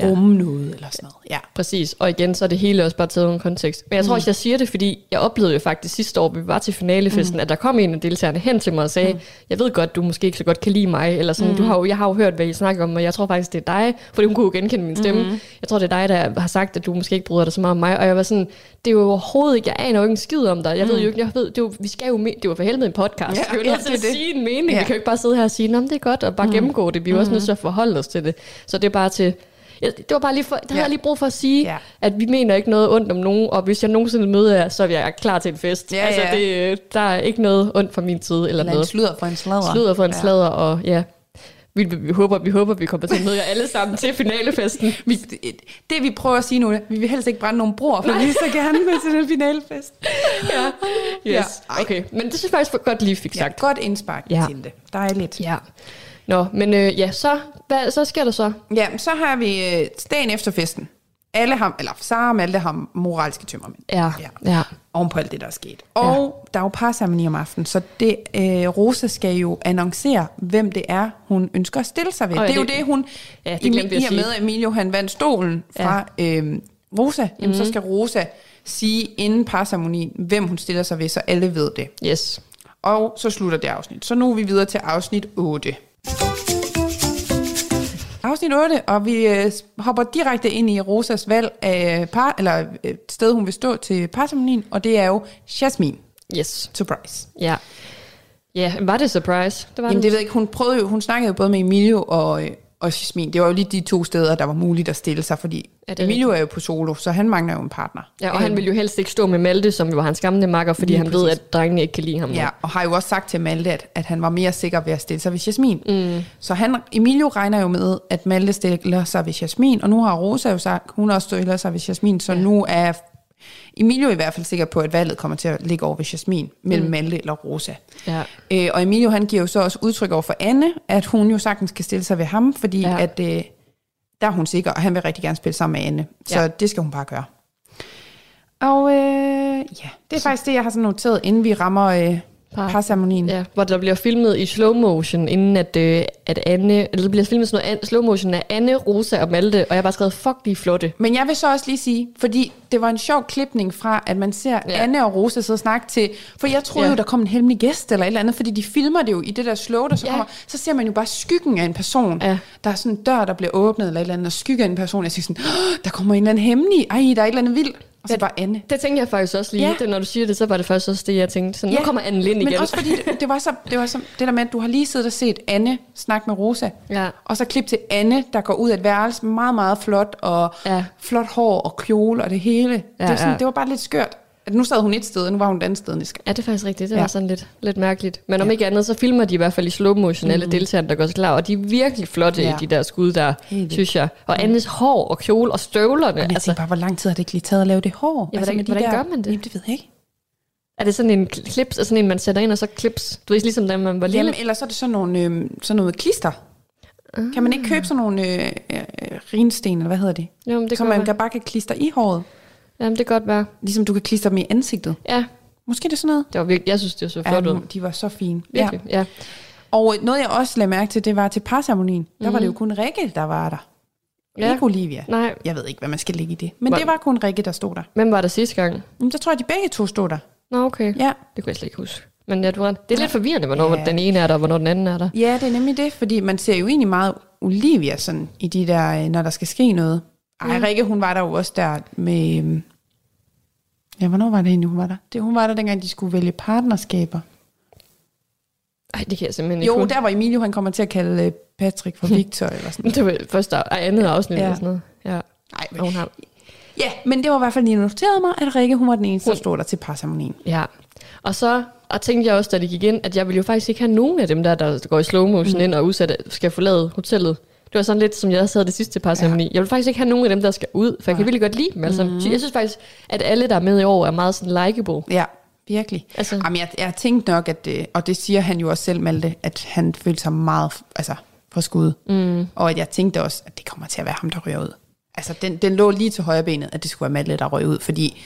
Ja. rumme noget, eller sådan noget. Ja. Præcis, og igen, så er det hele også bare taget under kontekst. Men jeg tror også, jeg siger det, fordi jeg oplevede jo faktisk sidste år, vi var til finalefesten, mm. at der kom en af deltagerne hen til mig og sagde, mm. jeg ved godt, du måske ikke så godt kan lide mig, eller sådan, mm. du har jo, jeg har jo hørt, hvad I snakker om, og jeg tror faktisk, det er dig, fordi hun kunne jo genkende min stemme. Mm. Jeg tror, det er dig, der har sagt, at du måske ikke bryder dig så meget om mig, og jeg var sådan, det er jo overhovedet ikke, jeg aner jo ikke en skid om dig, jeg ved jo ikke, jeg ved, det er jo, vi skal jo, det jo for helvede en podcast, Ja, vi er jo nødt til at er sige en mening, Ja. vi kan jo ikke bare sidde her og sige, det er godt, og bare mm. gennemgå det, vi er jo også nødt til at forholde os til det. Så det er bare til, det var bare lige for, havde Ja. jeg lige brug for at sige, Ja. ja. at vi mener ikke noget ondt om nogen, og hvis jeg nogensinde møder jer, så er jeg klar til en fest. Ja, altså, ja. det, der er ikke noget ondt fra min side, eller, Eller en noget. sludder for en sladder. Sludder for en ja. ja. sladder, og ja, vi, vi, vi, håber, vi håber, vi kommer til at møde jer alle sammen til finalefesten. Vi, det, det vi prøver at sige nu, vi vil helst ikke brænde nogen broer, for vi vil så gerne med til den finalefest. ja. Yes. Ja. Ja. Okay, men det synes jeg faktisk godt lige fik Ja, sagt. godt indspark Ja. til det. Dejligt. Ja. Nå, men øh, ja, så, hvad, så sker der så? Ja, så har vi øh, dagen efter festen. Alle har, eller Sara og Malte har moralske tømmermænd. Ja, Ja. ja. Oven på alt det, der er sket. Og der er jo parceremoni om aftenen, så det, øh, Rosa skal jo annoncere, hvem det er, hun ønsker at stille sig ved. Åh, ja, det er jo det- det, hun... Ja, det i, glemte I at og med, at Emilio han vandt stolen fra ja. øh, Rosa, jamen, Mhm. så skal Rosa sige inden parceremonien, hvem hun stiller sig ved, så alle ved det. Yes. Og så slutter det afsnit. Så nu er vi videre til afsnit 8. Afsnit 8, og vi øh, hopper direkte ind i Rosas valg af par, eller øh, et sted, hun vil stå til parceremonien, og det er jo Jasmine. Yes. Surprise. Ja. Ja, var det surprise? Det var Jamen det. det ved jeg ikke, hun prøvede jo, hun snakkede jo både med Emilio og, øh, og Jasmine. Det var jo lige de to steder, der var muligt at stille sig, fordi Ja, er Emilio er jo på solo, så han mangler jo en partner. Ja, og han vil jo helst ikke stå med Malte, som jo var hans gamle makker, fordi Lige han ved, præcis. at drengene ikke kan lide ham. Ja, og har jo også sagt til Malte, at, at han var mere sikker ved at stille sig ved Jasmin. Mm. Så han, Emilio regner jo med, at Malte stiller sig ved Jasmin, og nu har Rosa jo sagt, hun også stiller sig ved Jasmin, så ja. nu er Emilio i hvert fald sikker på, at valget kommer til at ligge over ved Jasmin, mellem mm. Malte eller Rosa. Ja. Øh, og Emilio han giver jo så også udtryk over for Anne, at hun jo sagtens kan stille sig ved ham, fordi ja. At, øh, der er hun sikker, og han vil rigtig gerne spille sammen med Anne. Så Ja. det skal hun bare gøre. Og øh, ja, det er faktisk det, jeg har sådan noteret, inden vi rammer øh, Par. parceremonien. Ja, hvor der bliver filmet i slow motion, inden at, øh, at Anne, eller der bliver filmet sådan noget an, slow motion af Anne, Rosa og Malte, og jeg har bare skrevet, fuck, de er flotte. Men jeg vil så også lige sige, fordi det var en sjov klipning fra, at man ser ja. Anne og Rosa sidde og snakke til, for jeg troede ja. Jo, der kom en hemmelig gæst eller et eller andet, fordi de filmer det jo i det der slow, der så ja. Kommer, så ser man jo bare skyggen af en person. Ja. Der er sådan en dør, der bliver åbnet eller et eller andet, og skygge af en person. Jeg siger sådan, "Åh, der kommer en eller anden hemmelig, ej, der er et eller andet vildt. Og så Ja. bare Anne. Det tænkte jeg faktisk også lige, Ja. det, når du siger det, så var det faktisk også det, jeg tænkte. Så nu Ja. kommer Anne Lind igen. Men også fordi, det, det, var så, det var så det der med, at du har lige siddet og set Anne snakke med Rosa. Ja. Og så klip til Anne, der går ud af et værelse, meget, meget flot, og Ja. flot hår og kjole og det hele. Ja, det, var sådan, ja. det var bare lidt skørt. At nu sad hun et sted, og nu var hun et andet sted. næste gang. Ja, det er faktisk rigtigt. Det Ja. var sådan lidt, lidt mærkeligt. Men om ikke andet, så filmer de i hvert fald i slow motion mm. alle deltagerne, der går så klar. Og de er virkelig flotte Ja. ja. i de der skud der, Helt synes jeg. Og Annes hår og kjole og støvlerne. Men jeg Altså, bare, hvor lang tid har det ikke lige taget at lave det hår? Ja, hvordan- med de hvordan der, gør man det? Jamen, det ved jeg ikke. er det sådan en klips, altså sådan en, man sætter ind, og så klips? Du ved, ligesom da man var lille. Jamen, ellers så er det sådan, nogle, øh, sådan noget klister. Uh. Kan man ikke købe sådan nogle øh, øh, rinsten, eller hvad hedder det? Jo, det så kan man kan bare kan klister i håret. Jamen, det kan godt være. Ligesom du kan klister dem i ansigtet. Ja, Måske det er sådan noget. det var virkelig, jeg synes, det så flot Ja, ud. de var så fine. Virkelig, ja. ja. Og noget, jeg også lagde mærke til, det var til parceremonien. Der mm. var det jo kun Rikke, der var der. Ja. Ikke Olivia. Nej, Jeg ved ikke, hvad man skal lægge i det. Men Var- det var kun Rikke, der stod der. hvem var der sidste gang? Men så tror jeg, de begge to stod der. Nå, okay. Ja. Det kunne jeg slet ikke huske. Men ja, du ret. Det er lidt forvirrende, hvornår Ja. den ene er der, og hvornår den anden er der. Ja, det er nemlig det, fordi man ser jo egentlig meget Olivia sådan, i de der, øh, når der skal ske noget. Ej, Mm. Rikke, hun var der jo også der med... øhm, Ja, hvornår var det egentlig, hun var der? Det, hun var der, dengang de skulle vælge partnerskaber. Ej, det kan jeg simpelthen ikke Jo, der var Emilio, han kommer til at kalde øh, Patrick for Victor, eller sådan Det var første ej, andet afsnit Ja. eller sådan noget. Ja. Nej, Og hun har, Ja, men det var i hvert fald lige noteret mig, at Rikke, hun var den eneste, der stod der til parceremonien. ja. Og så og tænkte jeg også, da det gik ind, at jeg ville jo faktisk ikke have nogen af dem der, der går i slow motion mm. ind og udsat, skal forlade hotellet. Det var sådan lidt, som jeg sad det sidste par ceremoni. Ja. Jeg vil faktisk ikke have nogen af dem, der skal ud, for jeg kan virkelig godt lide dem. Altså, mm. Jeg synes faktisk, at alle, der er med i år, er meget sådan likeable. Ja, virkelig. Altså- Jamen, jeg, jeg tænkte nok, at, øh, og det siger han jo også selv, Malte, at han følte sig meget, altså, for skud. Mm. Og at jeg tænkte også, at det kommer til at være ham, der ryger ud. Altså, den, den lå lige til højre benet, at det skulle være Matle, der røg ud, fordi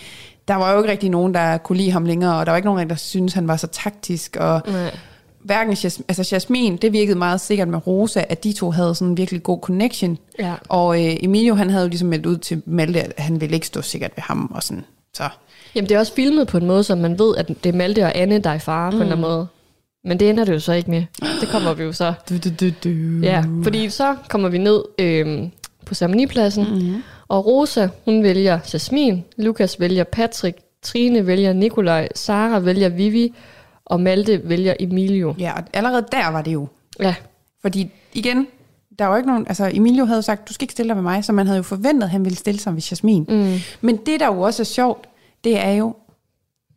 der var jo ikke rigtig nogen, der kunne lide ham længere, og der var ikke nogen, der synes han var så taktisk, og Nej. Hverken Jas- altså Jasmin, det virkede meget sikkert med Rosa, at de to havde sådan en virkelig god connection. Ja. Og øh, Emilio, han havde jo ligesom meldt ud til Malte, at han ville ikke stå sikkert ved ham, og sådan. Så Jamen, det er også filmet på en måde, så man ved, at det er Malte og Anne, der er i fare mm. på en eller anden måde. Men det ender det jo så ikke med. Det kommer vi jo så. du, du, du, du. Ja, fordi så kommer vi ned øhm, på ceremonipladsen, mm-hmm. og Rosa, hun vælger Jasmin, Lukas vælger Patrick, Trine vælger Nikolaj, Sara vælger Vivi, og Malte vælger Emilio. Ja, og allerede der var det jo. Ja, Fordi igen, der var jo ikke nogen, altså Emilio havde sagt, du skal ikke stille dig ved mig, så man havde jo forventet, at han ville stille sig ved Jasmin. Mm. Men det, der jo også er sjovt, det er jo,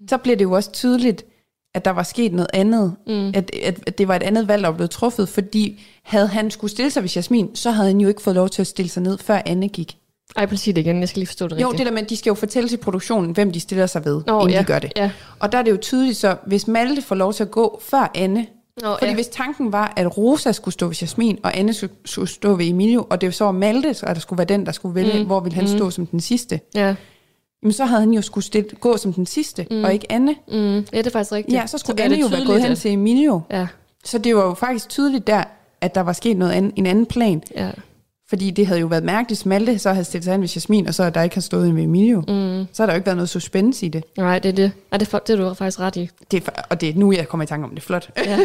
så bliver det jo også tydeligt, at der var sket noget andet, mm. at, at, det var et andet valg, der blevet truffet, fordi havde han skulle stille sig ved Jasmin, så havde han jo ikke fået lov til at stille sig ned, før Anne gik. Ej, prøv sige det igen, jeg skal lige forstå det Jo, rigtigt. det der med, at de skal jo fortælle til produktionen, hvem de stiller sig ved, Nå, inden ja, de gør det. ja. Og der er det jo tydeligt, så hvis Malte får lov til at gå før Anne, Nå, fordi ja. hvis tanken var, at Rosa skulle stå ved Jasmin, og Anne skulle- stå ved Emilio, og det så var Malte, så der skulle være den, der skulle vælge, mm. hvor ville han mm. stå som den sidste, Ja. jamen så havde han jo skulle stille, gå som den sidste, mm. og ikke Anne. Mm, ja, det er faktisk rigtigt. Ja, så skulle bliver Anne jo være gået hen til Emilio. Ja, Så det var jo faktisk tydeligt der, at der var sket noget andet, en anden plan. ja. Fordi det havde jo været mærkeligt, Malte så havde stillet sig hen ved Jasmin, og så der ikke har stået med Emilio. Mm. Så har der jo ikke været noget suspense i det. Nej, det er det. Ja, det, er, det er du faktisk ret i. det er, og det er nu, jeg kommer i tanke om det. Flot. Ja,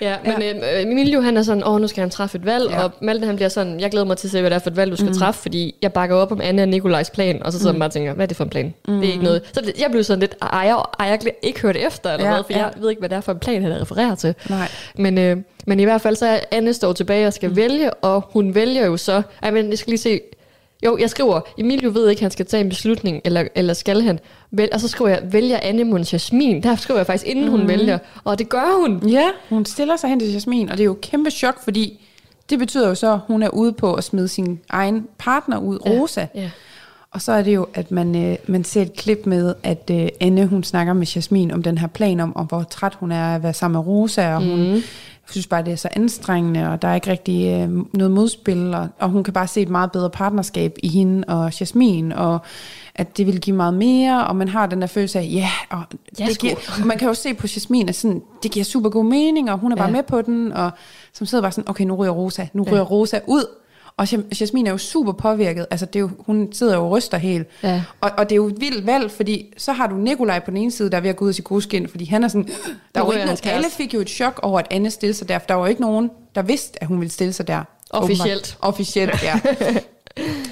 ja men øh, Emilio han er sådan, åh, nu skal han træffe et valg, Ja. ja. og Malte han bliver sådan, jeg glæder mig til at se, hvad det er for et valg, du skal mm. træffe, fordi jeg bakker op om Anne og Nikolajs plan, og så sidder mm. man bare og tænker, hvad er det for en plan? Mm. Det er ikke noget. Så jeg blev sådan lidt, ej, jeg, ej, jeg ikke hørt efter, eller Ja, ja, hvad, for ja. ja. jeg ved ikke, hvad det er for en plan, han refererer til. Nej. Men, øh, men i hvert fald, så er Anne står tilbage og skal mm. vælge, og hun vælger jo så, ej, men jeg skal lige se, jo, jeg skriver, Emilio ved ikke, han skal tage en beslutning, eller, eller skal han? Vel, og så skriver jeg, vælger Anne Mons Jasmin? Der skriver jeg faktisk, inden mm. hun vælger, og det gør hun. Ja, hun stiller sig hen til Jasmin, og det er jo et kæmpe chok, fordi det betyder jo så, at hun er ude på at smide sin egen partner ud, Rosa. Ja. Og så er det jo, at man, øh, man ser et klip med, at øh, Anne, hun snakker med Jasmin om den her plan om, om hvor træt hun er at være sammen med Rosa, og hun Mhm. Synes bare, det er så anstrengende, og der er ikke rigtig øh, noget modspil, og, og hun kan bare se et meget bedre partnerskab i hende og Jasmin, og at det vil give meget mere, og man har den der følelse af, ja, og, Ja, det giver, og man kan jo se på Jasmin, at sådan, det giver super god mening, og hun er bare Ja. med på den, og som sidder bare sådan, okay, nu ryger Rosa, nu ryger Rosa ud, og Jas- Jasmin er jo super påvirket. Altså, det er jo, hun sidder jo og ryster helt. Ja. Og, og det er jo et vildt valg, fordi så har du Nikolaj på den ene side, der er ved at gå ud af sit gode skin, fordi han er sådan... Der var ikke nogen, alle fik jo et chok over, at Anne stillede sig der, for der var jo ikke nogen, der vidste, at hun ville stille sig der. Officielt. Officielt, ja.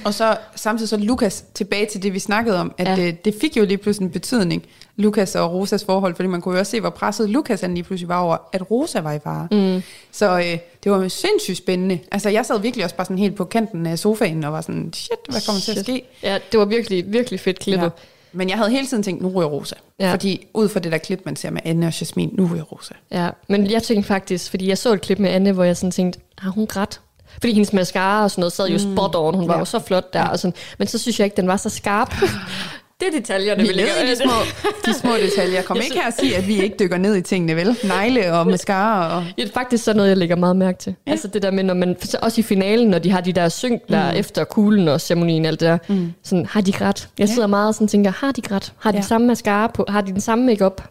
og så samtidig så Lukas tilbage til det, vi snakkede om, at Ja. det, det fik jo lige pludselig en betydning, Lukas og Rosas forhold, fordi man kunne jo også se, hvor presset Lukas han lige pludselig var over, at Rosa var i fare. Mm. Så øh, det var jo sindssygt spændende. Altså, jeg sad virkelig også bare sådan helt på kanten af sofaen og var sådan, shit, hvad kommer til at ske? Ja, det var virkelig, virkelig fedt klippet. Ja. Men jeg havde hele tiden tænkt, nu ryger Rosa. Ja. Fordi ud fra det der klip, man ser med Anne og Jasmin, nu ryger Rosa. Ja. men jeg tænkte faktisk, fordi jeg så et klip med Anne, hvor jeg sådan tænkte, har hun grædt? Fordi hendes mascara og sådan noget sad jo spot on, hun var Ja. jo så flot der, og sådan, men så synes jeg ikke, den var så skarp. det er detaljerne, Vi vi lægger i de små, de små detaljer. Kom Jeg ikke her og sige, at vi ikke dykker ned i tingene, vel? Negle og mascara og... Ja, det er faktisk sådan noget, jeg lægger meget mærke til. Ja. Altså det der med, når man, så også i finalen, når de har de der synk der mm. efter kuglen og ceremonien og alt det der, mm. sådan, har de grædt? Jeg sidder meget og sådan tænker, har de grædt? Har de Ja. samme mascara på? Har de den samme makeup?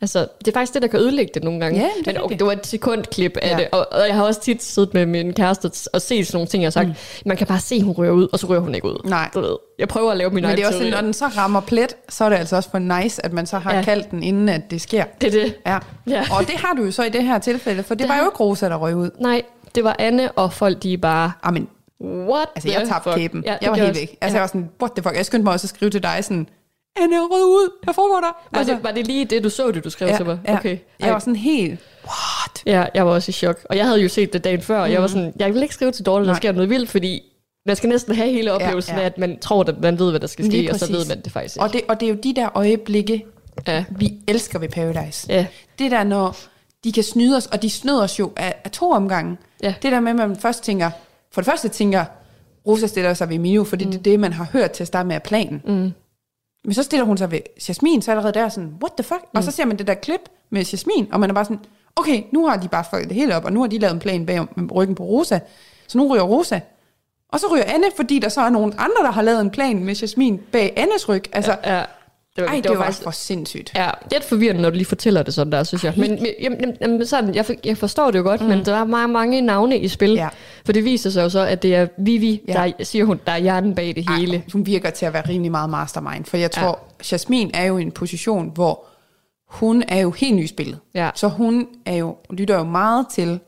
Altså, det er faktisk det, der kan ødelægge det nogle gange. Ja, det Men okay, det var et sekundklip af Ja. det, og, og jeg har også tit siddet med min kæreste og set sådan nogle ting, jeg har sagt, mm. man kan bare se, at hun rører ud, og så rører hun ikke ud. Nej. Du ved, jeg prøver at lave min Men det er også sådan, når den så rammer plet, så er det altså også for nice, at man så har Ja. kaldt den, inden at det sker. Det er det. Ja. Ja. Og det har du jo så i det her tilfælde, for det, Det var jo ikke Rosa, der røg ud. Nej, det var Anne, og folk de bare, Amen, what altså jeg tabte kæben. Ja, jeg var helt væk. Altså Ja. jeg var sådan, what the fuck. Jeg skyndte mig også at skrive til dig sådan, Anne er rød ud, hvad foregår der? Var, Altså, det, var det lige det, du så det, du skrev ja, til mig? ja. Okay. Jeg var sådan helt, what? Ja, jeg var også i chok. Og jeg havde jo set det dagen før, og jeg var sådan, jeg vil ikke skrive til Dorte, der Mhm. Sker noget vildt, fordi man skal næsten have hele oplevelsen ja. af, at man tror, at man ved, hvad der skal ske, og så ved man det faktisk ikke. Og det, og det er jo de der øjeblikke, Ja. vi elsker ved Paradise. Ja. Det der, når de kan snyde os, og de snød os jo af, af to omgange. Ja. Det der med, at man først tænker, for det første tænker, Rosa stiller sig ved Mio, fordi mm. det er det, man har hørt til at starte med af planen. Mm. Men så stiller hun sig ved Jasmin, så allerede der sådan, what the fuck? Mm. Og så ser man det der klip med Jasmin, og man er bare sådan, okay, nu har de bare fået det hele op, og nu har de lavet en plan bag om ryggen på Rosa. Så nu ryger Rosa. Og så ryger Anne, fordi der så er nogle andre, der har lavet en plan med Jasmin bag Annes ryg. Altså, Ja, det var, ej, det, det var, var faktisk... for sindssygt. Ja, lidt forvirrende, når du lige fortæller det sådan der, synes jeg. Men, men jamen, jamen, sådan, jeg, for, jeg forstår det jo godt, mm. men der er mange, mange navne i spil. Ja. For det viser sig jo så, at det er Vivi, Ja. der siger hun, der er hjernen bag det hele. Ej, hun virker til at være rimelig meget mastermind, for jeg tror, ja. Jasmin er jo i en position, hvor hun er jo helt ny i spillet. Ja. Så hun er jo, lytter jo meget til,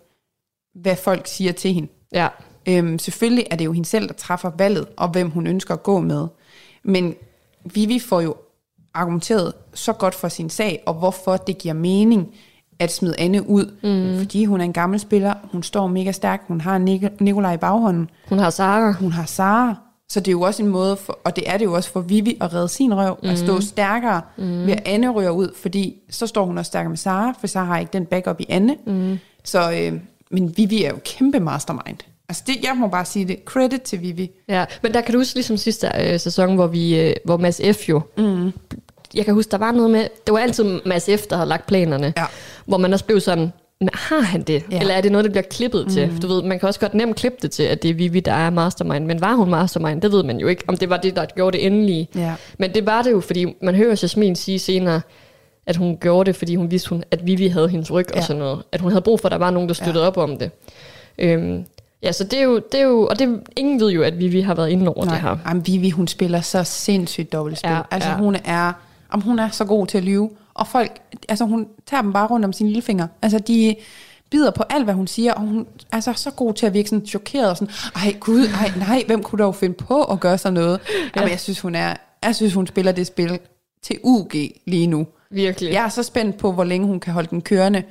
hvad folk siger til hende. Ja. Øhm, selvfølgelig er det jo hende selv, der træffer valget, og hvem hun ønsker at gå med. Men Vivi får jo argumenteret så godt for sin sag, og hvorfor det giver mening at smide Anne ud. Mm. Fordi hun er en gammel spiller, hun står mega stærk, hun har Nik- Nikolaj i baghånden, Hun har Sara. hun har Sara. Så det er jo også en måde, for, og det er det jo også for Vivi at redde sin røv, mm. at stå stærkere mm. ved at Anne ryger ud, fordi så står hun også stærkere med Sara, for Sara har ikke den backup i Anne. Mm. Så, øh, men Vivi er jo kæmpe mastermind. Altså det, jeg må bare sige det. Credit til Vivi. Ja, men der kan du huske ligesom sidste øh, sæson, hvor vi, øh, hvor Mads F. jo, mm. jeg kan huske, der var noget med, det var altid Mads F., der havde lagt planerne, Ja. hvor man også blev sådan, men har han det? Ja. Eller er det noget, der bliver klippet mm. til? Du ved, man kan også godt nemt klippe det til, at det er Vivi, der er mastermind. Men var hun mastermind? Det ved man jo ikke, om det var det, der gjorde det endelige. Ja. Men det var det jo, fordi man hører Jasmin sige senere, at hun gjorde det, fordi hun vidste, hun, at Vivi havde hendes ryg. Ja. og sådan noget. At hun havde brug for, at der var nogen, der støttede ja. op om det. Øhm, ja, så det er jo, det er jo og det, ingen ved jo, at Vivi har været inde over det her. Jamen, Vivi, hun spiller så sindssygt dobbeltspil. Ja, altså ja. hun er, om hun er så god til at lyve. Og folk, altså hun tager dem bare rundt om sine lillefinger. Altså de bider på alt, hvad hun siger, og hun er så, så god til at virke sådan chokeret og sådan, ej gud, ej nej, hvem kunne dog finde på at gøre sådan noget? Ja. Jamen, jeg synes, hun er, jeg synes, hun spiller det spil til UG lige nu. Virkelig. Jeg er så spændt på, hvor længe hun kan holde den kørende.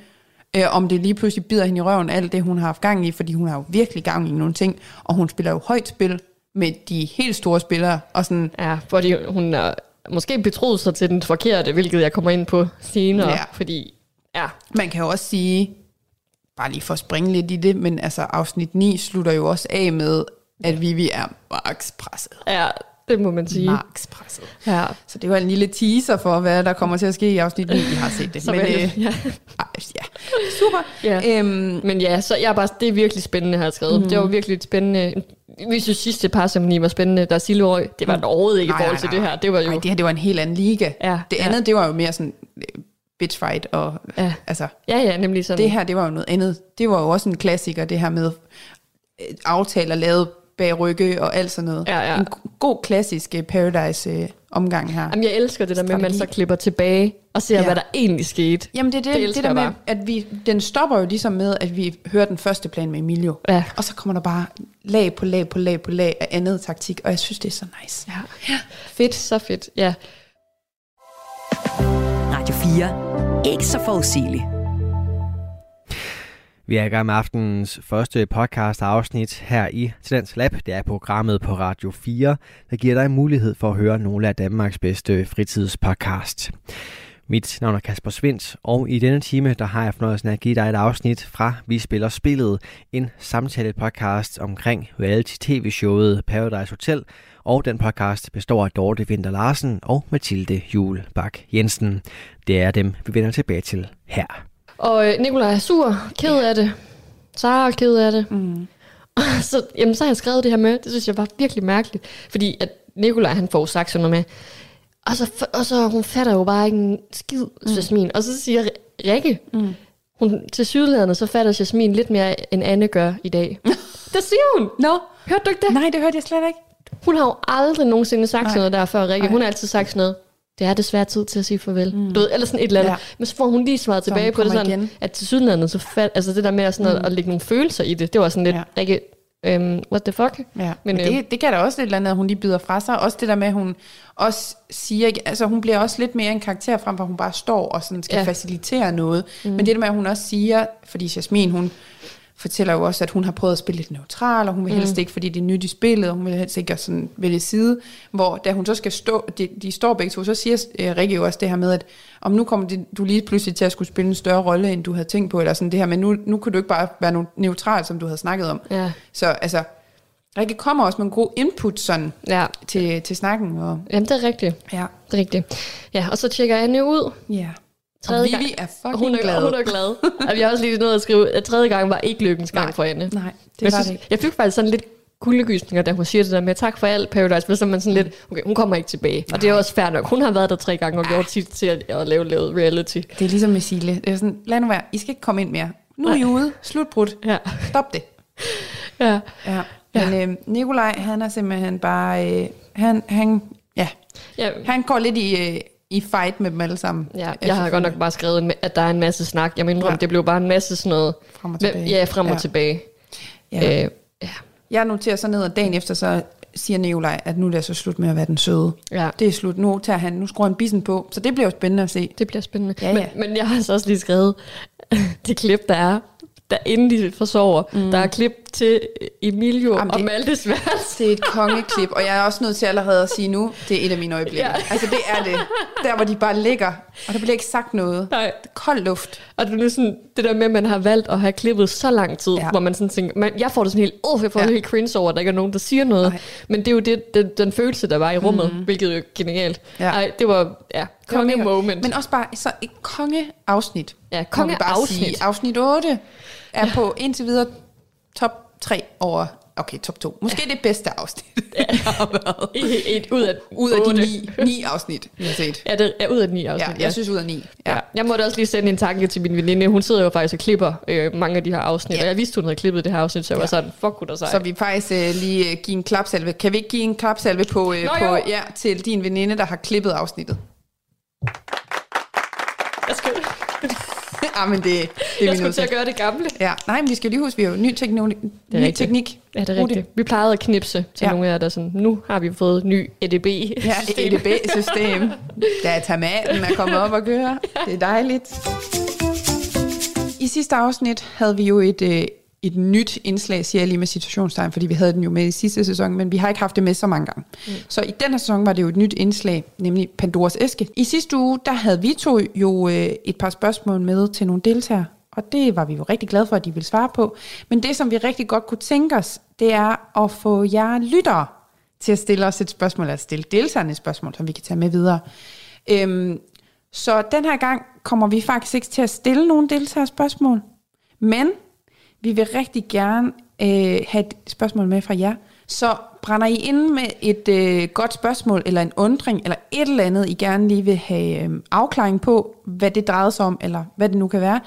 Øh, om det lige pludselig bider hende i røven, alt det, hun har haft gang i, fordi hun har jo virkelig gang i nogle ting, og hun spiller jo højt spil med de helt store spillere, og sådan, Ja, fordi hun er måske betroet sig til den forkerte, hvilket jeg kommer ind på senere. Ja. Fordi, ja, man kan jo også sige, bare lige for at springe lidt i det, men altså afsnit 9 slutter jo også af med, at Vivi er max presset. ja det må man sige. Max presset. Ja. Så det var en lille teaser for, hvad der kommer til at ske i afsnit 9. Vi har set det. Så men, øh, ja. ej, ja. Super. Ja. Øhm, Men ja, så jeg er bare, det er virkelig spændende, har jeg skrevet. Mm. Det var virkelig et spændende. Vi synes sidste parsemoni var spændende, der Silverøj. Det var mm. overhovedet ikke i forhold til det her. Det var jo... Ej, det her det var en helt anden liga. Ja, det ja. andet, det var jo mere sådan øh, bitch fight. Og, Ja. altså, Ja, ja, nemlig sådan. det her, det var jo noget andet. Det var jo også en klassiker, det her med øh, aftaler lavet bag rygge og alt sådan noget. Ja, ja. En go- god klassisk øh, Paradise-omgang her. Jamen, jeg elsker det der med, at man så klipper tilbage og ser, Ja. hvad der egentlig skete. Jamen det er det, Det det, der med, at vi, den stopper jo ligesom med, at vi hører den første plan med Emilio. Ja. Og så kommer der bare lag på lag på lag på lag af andet taktik, og jeg synes, det er så nice. Ja. ja. Fedt, så fedt. Ja. Radio 4. Ikke så forudsigeligt. Vi er i gang med aftenens første podcast afsnit her i Talents Lab. Det er programmet på Radio 4, der giver dig mulighed for at høre nogle af Danmarks bedste fritidspodcast. Mit navn er Kasper Svindt, og i denne time der har jeg fornøjelsen af at give dig et afsnit fra Vi Spiller Spillet, en samtale-podcast omkring reality-tv-showet Paradise Hotel, og den podcast består af Dorte Vinter Larsen og Mathilde Julbak Jensen. Det er dem, vi vender tilbage til her. Og øh, Nikolaj er sur, ked af det. Sara er ked af det. Mm. så, jamen, så har jeg skrevet det her med. Det synes jeg var virkelig mærkeligt. Fordi at Nikolaj, han får sagt sådan noget med, og så, og så hun fatter jo bare ikke en skid, mm. Jasmin. Og så siger Rikke, mm. hun, til sydladerne, så fatter Jasmin lidt mere, end Anne gør i dag. det siger hun. Nå, Hørte du ikke det? nej, det hørte jeg slet ikke. Hun har jo aldrig nogensinde sagt Nej. sådan noget der før, Rikke. Nej. Hun har altid sagt sådan noget. Det er desværre tid til at sige farvel. Mm. Du ved, eller sådan et eller andet. Ja. Men så får hun lige svaret tilbage på det sådan, igen. at til sydlandet, så fat, altså det der med at, sådan mm. at, at lægge nogle følelser i det, det var sådan lidt, Ja. Rikke, um, what the fuck? Ja, men, Men, men øh, det, det kan da også et eller andet, at hun lige byder fra sig. Også det der med, at hun også siger, altså hun bliver også lidt mere en karakter frem for, at hun bare står og sådan skal. Ja. facilitere noget. Mm. Men det der med, at hun også siger, fordi Jasmin, hun fortæller jo også, at hun har prøvet at spille lidt neutral, og hun vil helst ikke, fordi det er nyt i spillet, og hun vil helst ikke sådan vælge side, hvor da hun så skal stå, de, de står begge to, så siger øh, Rikke jo også det her med, at om nu kommer det, du lige pludselig til at skulle spille en større rolle, end du havde tænkt på, eller sådan det her, men nu, nu kunne du ikke bare være neutral, som du havde snakket om. Ja. Så altså, Rikke kommer også med en god input sådan Ja. til, til snakken. Og, Jamen, det er rigtigt. ja. Det er rigtigt. Ja, og så tjekker Anne ud. Ja. Og Vivi er fucking hun er, glad. Hun er glad. og jeg har også lige nået at skrive, at tredje gang var ikke lykkens gang Nej. for hende. Nej, det jeg, var synes, det ikke. jeg fik faktisk sådan lidt kuldegysninger, da hun siger det der med, tak for alt, Paradise, men så er man sådan lidt, okay, hun kommer ikke tilbage. Og det er også fair nok. Hun har været der tre gange og gjort tit til at, at lave, lave reality. Det er ligesom med Sile. Det er sådan, lad nu være, I skal ikke komme ind mere. Nu er I ude. Slutbrud. Ja. Stop det. ja. Ja. Men øh, Nikolaj, han er simpelthen bare... Øh, han, han, ja, ja. han går lidt i, øh, i fight med dem alle sammen. Ja, jeg har godt nok bare skrevet, at der er en masse snak. Jeg mener, Ja. det blev bare en masse sådan noget. Frem og tilbage. Ja, frem og Ja. tilbage. Ja. Øh, ja. Jeg noterer så ned, og dagen efter, så siger Nikolaj, at nu er det så slut med at være den søde. ja. Det er slut. Nu tager han, nu skruer han bissen på. Så det bliver jo spændende at se. Det bliver spændende. Ja, ja. Men, men jeg har så også lige skrevet det klip, der er, der de forsover. Mm. Der er klip til Emilio Jamen, og Maltes værelse. Det er et kongeklip, og jeg er også nødt til allerede at sige nu, det er et af mine øjeblikke. Ja. Altså det er det. Der hvor de bare ligger, og der bliver ikke sagt noget. Nej. Kold luft. Og det er sådan, det der med, at man har valgt at have klippet så lang tid, Ja. hvor man sådan tænker, man, jeg får det sådan helt, åh, jeg får Ja. helt cringe over, at der ikke er nogen, der siger noget. Nej. Men det er jo det, den, den følelse, der var i rummet, mm. hvilket er jo genialt. Ja. Ej, det var, ja, Det var konge mega- moment. Men også bare så et kongeafsnit. ja, må vi konge bare afsnit. Sige. Afsnit 8 er ja. på indtil videre top 3 over... Okay, top 2. Måske ja. det bedste afsnit, ja. der har været. I- Et ud af, Ud af de ni, ni afsnit, vi har set. Ja, det er ud af ni Ja, afsnit. jeg synes ud af ni. Ja. ja. Jeg måtte også lige sende en tanke til min veninde. Hun sidder jo faktisk og klipper øh, mange af de her afsnit, Ja. og jeg vidste, hun havde klippet det her afsnit, så jeg Ja. var sådan, fuck, kunne der sej. Så vi faktisk øh, lige øh, give en klapsalve. Kan vi ikke give en klapsalve på, øh, Nå, på jo. ja, til din veninde, der har klippet afsnittet? Jeg skal, ja, men det, det er jeg skulle til at gøre det gamle. Ja, nej, men vi skal lige huske, vi har jo ny, teknologi, ny rigtigt. teknik. Ja, det er rigtigt. Vi plejede at knipse til Ja. nogle af jer, der sådan, nu har vi fået ny EDB. Ja, EDB-system. Datamaten er kommet op og køre. Det er dejligt. I sidste afsnit havde vi jo et, øh, et nyt indslag, siger jeg lige med situationstegn, fordi vi havde den jo med i sidste sæson, men vi har ikke haft det med så mange gange. Mm. Så i den her sæson var det jo et nyt indslag, nemlig Pandoras æske. I sidste uge, der havde vi to jo øh, et par spørgsmål med til nogle deltagere, og det var vi jo rigtig glade for, at de ville svare på. Men det, som vi rigtig godt kunne tænke os, det er at få jer lyttere til at stille os et spørgsmål, eller stille deltagerne et spørgsmål, som vi kan tage med videre. Øhm, så den her gang kommer vi faktisk ikke til at stille nogle deltagerspørgsmål, men vi vil rigtig gerne øh, have et spørgsmål med fra jer. Så brænder I ind med et øh, godt spørgsmål, eller en undring, eller et eller andet, I gerne lige vil have øh, afklaring på, hvad det drejede sig om, eller hvad det nu kan være.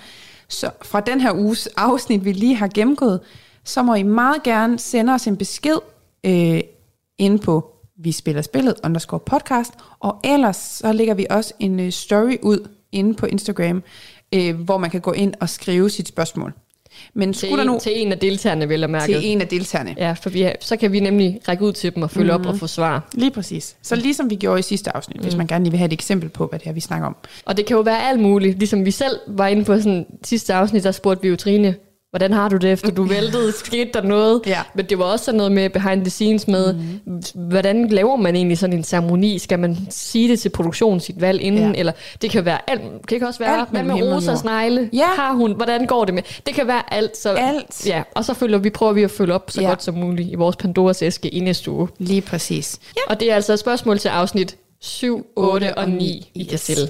Så fra den her uges afsnit, vi lige har gennemgået, så må I meget gerne sende os en besked øh, inde på vi spiller spillet underscore podcast, og ellers så lægger vi også en øh, story ud inde på Instagram, øh, hvor man kan gå ind og skrive sit spørgsmål. Men Til, skulle der nu en, til en af deltagerne, vil jeg mærke. til en af deltagerne. Ja, for vi så kan vi nemlig række ud til dem og følge mm-hmm. op og få svar. Lige præcis. Så ligesom vi gjorde i sidste afsnit, mm. hvis man gerne lige vil have et eksempel på, hvad det er, vi snakker om. Og det kan jo være alt muligt. Ligesom vi selv var inde på sådan sidste afsnit, der spurgte vi jo Trine, hvordan har du det, efter du væltede? Skete der noget? Ja. Men det var også sådan noget med behind the scenes med, mm. hvordan laver man egentlig sådan en ceremoni? Skal man sige det til produktionen, sit valg inden? Ja. Eller det kan være alt. Det kan også være, Alt hvad med himmel og Rosa jord. Snegle? Ja. Har hun? Hvordan går det med? Det kan være alt. Så, Alt. Ja, og så følger vi, prøver vi at følge op så Ja. godt som muligt i vores Pandoras æske i næste uge. Lige præcis. Ja. Og det er altså et spørgsmål til afsnit 7, 8 og 9, I kan stille.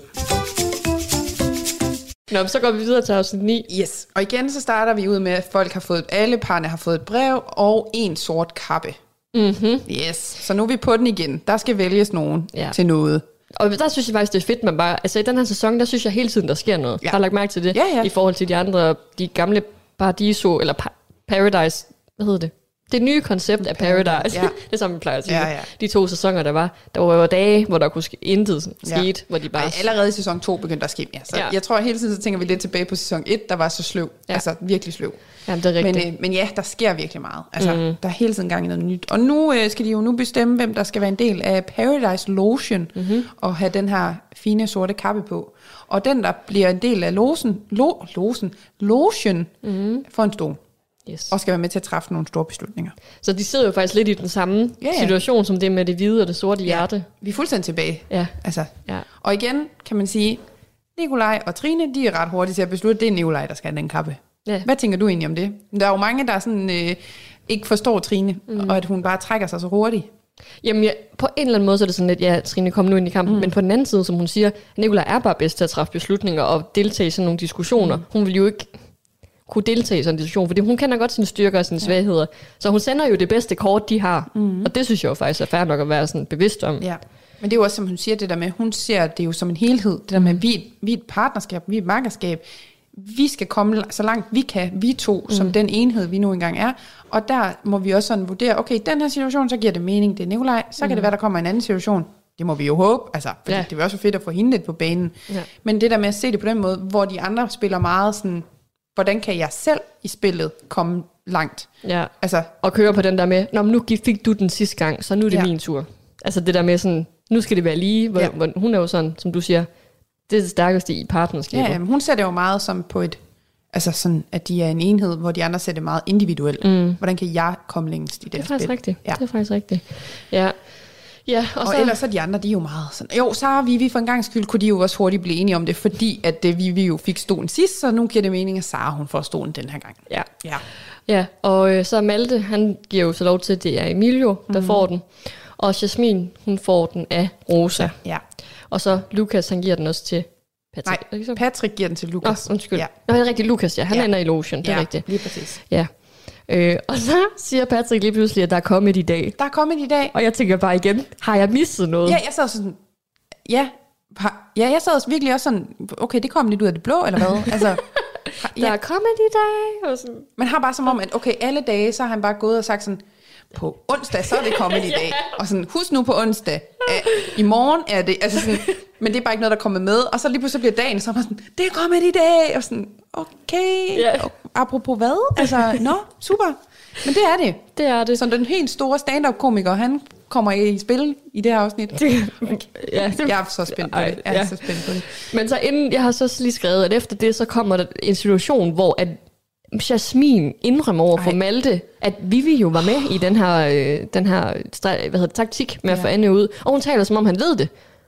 Nå, så går vi videre til afsnit 9. Yes. Og igen så starter vi ud med, at folk har fået, alle parne har fået et brev og en sort kappe. Mm-hmm. Yes. Så nu er vi på den igen. Der skal vælges nogen Ja. til noget. Og der synes jeg faktisk, det er fedt, man bare... Altså i den her sæson, der synes jeg hele tiden, der sker noget. Ja. Ja. Har lagt mærke til det? Ja, ja. I forhold til de andre, de gamle Paradiso, eller pa- Paradise, hvad hedder det? Det nye koncept af Paradise. Ja. det er som vi plejer at sige. Ja, ja. De to sæsoner, der var. Der var dage, hvor der kunne ske intet Ja. skete, hvor de bare... Ej, allerede i sæson 2 begyndte der at ske mere. Så ja. Ja. jeg tror, hele tiden så tænker vi lidt tilbage på sæson 1, der var så sløv. Ja. Ja. Altså virkelig sløv. Jamen, det er rigtigt. Men, øh, men ja, der sker virkelig meget. Altså, mm. Der er hele tiden gang i noget nyt. Og nu øh, skal de jo nu bestemme, hvem der skal være en del af Paradise Lotion, mm-hmm. og have den her fine sorte kappe på. Og den, der bliver en del af losen, lo, losen, lotion, mm-hmm. får en stol, yes. og skal være med til at træffe nogle store beslutninger. Så de sidder jo faktisk lidt i den samme Ja, ja, ja. ja. situation, som det med det hvide og det sorte hjerte. Vi er fuldstændig tilbage. Ja. Altså. Ja. Og igen kan man sige, Nikolaj og Trine, de er ret hurtige til at beslutte, det er Nikolaj, der skal have den kappe. Ja. Hvad tænker du egentlig om det? Der er jo mange, der sådan, øh, ikke forstår Trine, mm. og at hun bare trækker sig så hurtigt. Jamen ja, på en eller anden måde så er det sådan lidt, ja, Trine kom nu ind i kampen, mm. men på den anden side, som hun siger, Nicolaj er bare bedst til at træffe beslutninger og deltage i sådan nogle diskussioner. Mm. Hun vil jo ikke kunne deltage i sådan en diskussion, fordi hun kender godt sine styrker og sine ja. svagheder. Så hun sender jo det bedste kort, de har. Mm. Og det synes jeg jo faktisk er fair nok at være sådan bevidst om. Ja. Men det er jo også, som hun siger, det der med, hun ser det jo som en helhed. Det der med, vi, er et- vi er et partnerskab, vi er et markerskab. Vi skal komme så langt vi kan, vi to, mm. som den enhed, vi nu engang er. Og der må vi også sådan vurdere, okay, i den her situation, så giver det mening, det er Nikolaj. Så kan det være, der kommer en anden situation. Det må vi jo håbe, altså, fordi Ja. ja. det vil også være fedt at få hende lidt på banen. Ja. Men det der med at se det på den måde, hvor de andre spiller meget sådan, hvordan kan jeg selv i spillet komme langt? Ja. Altså, Og køre på den der med, Nå, men nu fik du den sidste gang, så nu er det ja. Min tur. Altså det der med sådan, nu skal det være lige, hvor, ja. Hvor hun er jo sådan, som du siger, det er det stærkeste i partnerskabet. Ja, jamen, hun ser det jo meget som på et, altså sådan, at de er en enhed, hvor de andre ser det meget individuelt. Mm. Hvordan kan jeg komme længst i det, det er faktisk spil? rigtigt. Ja. Det er faktisk rigtigt. Ja. Ja, og, Og, så, ellers er de andre, de er jo meget sådan, jo, Sara og Vivi for en gang skyld, kunne de jo også hurtigt blive enige om det, fordi at det, Vivi jo fik stolen sidst, så nu giver det mening, at Sara hun får stolen den her gang. ja. Ja. Ja, og øh, så Malte, han giver jo så lov til, at det er Emilio, der mm. får den. Og Jasmin, hun får den af Rosa. ja. Og så Lukas, han giver den også til Patrick. Nej, så? Patrick giver den til Lukas. oh, undskyld. Ja. Nå, det er rigtigt, Lukas, ja. Han Ja. ender i lotion, det er ja, rigtigt. lige præcis. Ja. Øh, og så siger Patrick lige pludselig, at der er kommet i dag. Der er kommet i dag. Og jeg tænker bare igen, har jeg misset noget? Ja, jeg sad sådan, ja, har- ja, jeg sad også virkelig også sådan, okay, det kom lidt ud af det blå, eller hvad? Altså, har- Der er kommet i dag. Og sådan. man har bare som om, at okay, alle dage, så har han bare gået og sagt sådan, på onsdag, så er det kommet i dag. Og sådan, husk nu på onsdag. Uh, I morgen er det, altså sådan, men det er bare ikke noget, der er kommet med. Og så lige pludselig bliver dagen, så er man sådan, det er kommet i dag. Og sådan, okay. Ja. Og apropos hvad? Altså, nå, super. Men det er det. Det er det. Så den helt store stand-up-komiker, han kommer i spil i det her afsnit. ja, det, Jeg er så spændt på det. Jeg er ja. så spændt på det. Men så inden, jeg har så lige skrevet, at efter det, så kommer der en situation, hvor at Jasmin indrømmer over for Ej. Malte, at Vivi jo var med i den her, øh, den her hvad hedder det, taktik med at Ja. få Anne ud. Og hun taler, som om han ved det.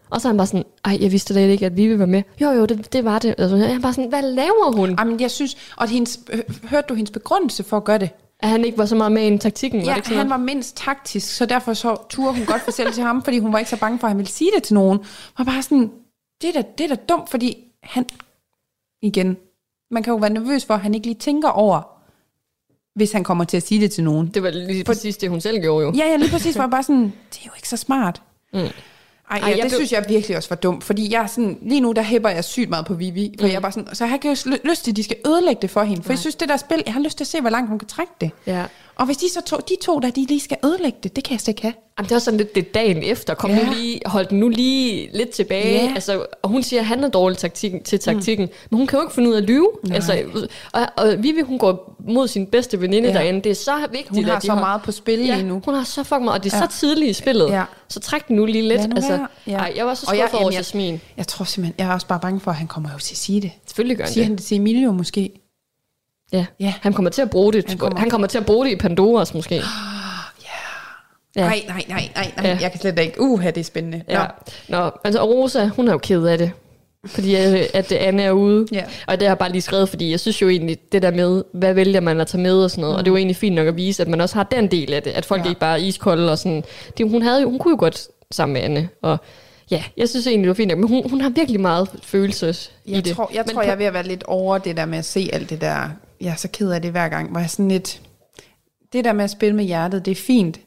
Og så er han bare sådan, ej, jeg vidste da ikke, at Vivi var med. Jo, jo, det, det var det. Altså, er bare sådan, hvad laver hun? Jamen, jeg synes, og hendes, hørte du hendes begrundelse for at gøre det? At han ikke var så meget med i taktikken? var Ja, det ikke sådan han noget? var mindst taktisk, så derfor så turde hun godt fortælle til ham, fordi hun var ikke så bange for, at han ville sige det til nogen. Var bare sådan, det er da, det er da dumt, fordi han, igen, man kan jo være nervøs for, at han ikke lige tænker over, hvis han kommer til at sige det til nogen. Det var lige præcis det, hun selv gjorde jo. Ja, ja, lige præcis var bare sådan, det er jo ikke så smart. Mm. Ej, Ej, ja, jeg det blev- synes jeg virkelig også var dumt, fordi jeg sådan, lige nu der hæpper jeg sygt meget på Vivi, for mm. jeg er bare sådan, så jeg har ikke lyst- lyst til, at de skal ødelægge det for hende, for Nej. jeg synes, det der spil, jeg har lyst til at se, hvor langt hun kan trække det. Ja. Og hvis de så to, de to der, de lige skal ødelægge det, det kan jeg slet ikke have. Jamen, det er sådan lidt det dagen efter. Kom ja. Ja. nu lige, hold den nu lige lidt tilbage. Ja. Altså, og hun siger, at han er dårlig taktik, til taktikken. Mm. Men hun kan jo ikke finde ud af at lyve. Altså, og, og Vivi, hun går mod sin bedste veninde ja. Ja. derinde. Det er så vigtigt, Hun har at de så har, meget på spil ja, lige nu. hun har så fucking meget. Og det er Ja. så tidligt i spillet. Ja. Så træk den nu lige lidt. Lad nu altså, være. Ja. ej, jeg var så jeg- skuffet over jamen, jeg- Jasmin. Jeg tror simpelthen, jeg er også bare bange for, at han kommer jo til at sige det. Selvfølgelig gør han Siger det. han det til Emilio måske? Ja. Ja. Han kommer til at bruge det. Han kommer- han kommer til at bruge det i Pandoras måske. Ja. Nej, nej, nej, nej, nej. Ja. Jeg kan slet ikke. Uha, det er spændende. Nå. Ja. Nå, altså og Rosa, hun er jo ked af det. Fordi at, at Anne er ude. Ja. Og det har jeg bare lige skrevet, fordi jeg synes jo egentlig, det der med, hvad vælger man at tage med og sådan noget. Mm. Og det er jo egentlig fint nok at vise, at man også har den del af det. At folk Ja. ikke bare er iskolde og sådan. Det, hun, havde jo, hun kunne jo godt sammen med Anne. Og ja, jeg synes egentlig, det var fint nok. Men hun, hun har virkelig meget følelse i Jeg det. tror, jeg, Men tror på- jeg er ved at være lidt over det der med at se alt det der. Jeg er så ked af det hver gang, hvor jeg sådan lidt... Det der med at spille med hjertet, det er fint,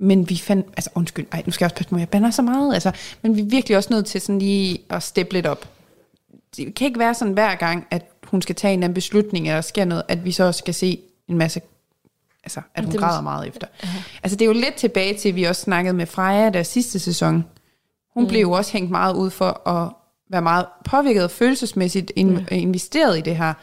men vi fandt... Altså undskyld, ej, nu skal jeg også passe på, jeg bander så meget. Altså, men vi er virkelig også nødt til sådan lige at steppe lidt op. Det kan ikke være sådan hver gang, at hun skal tage en eller anden beslutning, eller sker noget, at vi så også skal se en masse... Altså, at hun Det græder meget efter. Altså, det er jo lidt tilbage til, at vi også snakkede med Freja der sidste sæson. Hun mm. blev jo også hængt meget ud for at være meget påvirket og følelsesmæssigt in- mm. investeret i det her.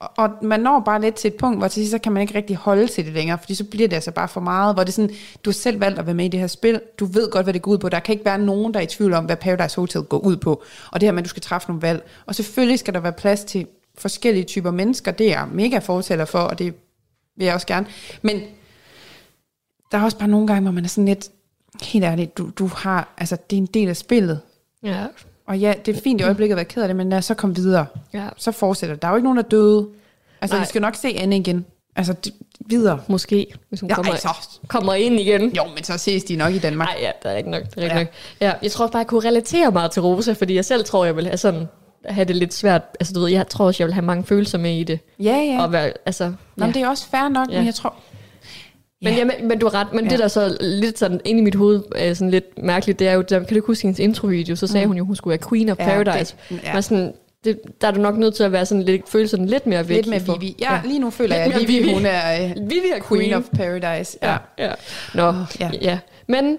Og- man når bare lidt til et punkt, hvor til sidst, så kan man ikke rigtig holde til det længere, fordi så bliver det altså bare for meget, hvor det er sådan, du har selv valgt at være med i det her spil, du ved godt, hvad det går ud på, der kan ikke være nogen, der er i tvivl om, hvad Paradise Hotel går ud på, og det her med, at du skal træffe nogle valg, og selvfølgelig skal der være plads til forskellige typer mennesker, det er jeg mega fortæller for, og det vil jeg også gerne, men der er også bare nogle gange, hvor man er sådan lidt, helt ærligt, du, du har, altså det er en del af spillet, Ja og ja, det er fint i øjeblikket at være ked af det, men lad os så komme videre Ja. så fortsætter. Der er jo ikke nogen, der er døde. Altså, Nej. vi skal nok se Anne igen. Altså, d- videre. Måske, hvis hun Ja, kommer, ej, så. kommer ind igen. Jo, men så ses de nok i Danmark. Nej, ja, det er ikke nok. Det er ikke Ja. nok. Ja, jeg tror bare, jeg kunne relatere meget til Rosa, fordi jeg selv tror, jeg vil have sådan have det lidt svært. Altså, du ved, jeg tror også, jeg vil have mange følelser med i det. Ja, ja. Og være, altså, Nå, ja. men det er også fair nok, Ja. men jeg tror... Men, ja. men, men du har ret, men Ja. ja. det der så lidt sådan inde i mit hoved er sådan lidt mærkeligt, det er jo, der, kan du ikke huske hendes introvideo, så sagde mm. hun jo, hun skulle være Queen of Ja, Paradise. det- ja. Men sådan, det, der er du nok nødt til at være sådan lidt, føle sådan lidt mere væk. Lidt for- Vivi. Ja, lige nu føler jeg, Lidt at mere Vivi, Vivi. hun er øh, Vivi er Queen Queen. of Paradise. Ja. Ja, ja. Nå, ja. ja. ja. Men,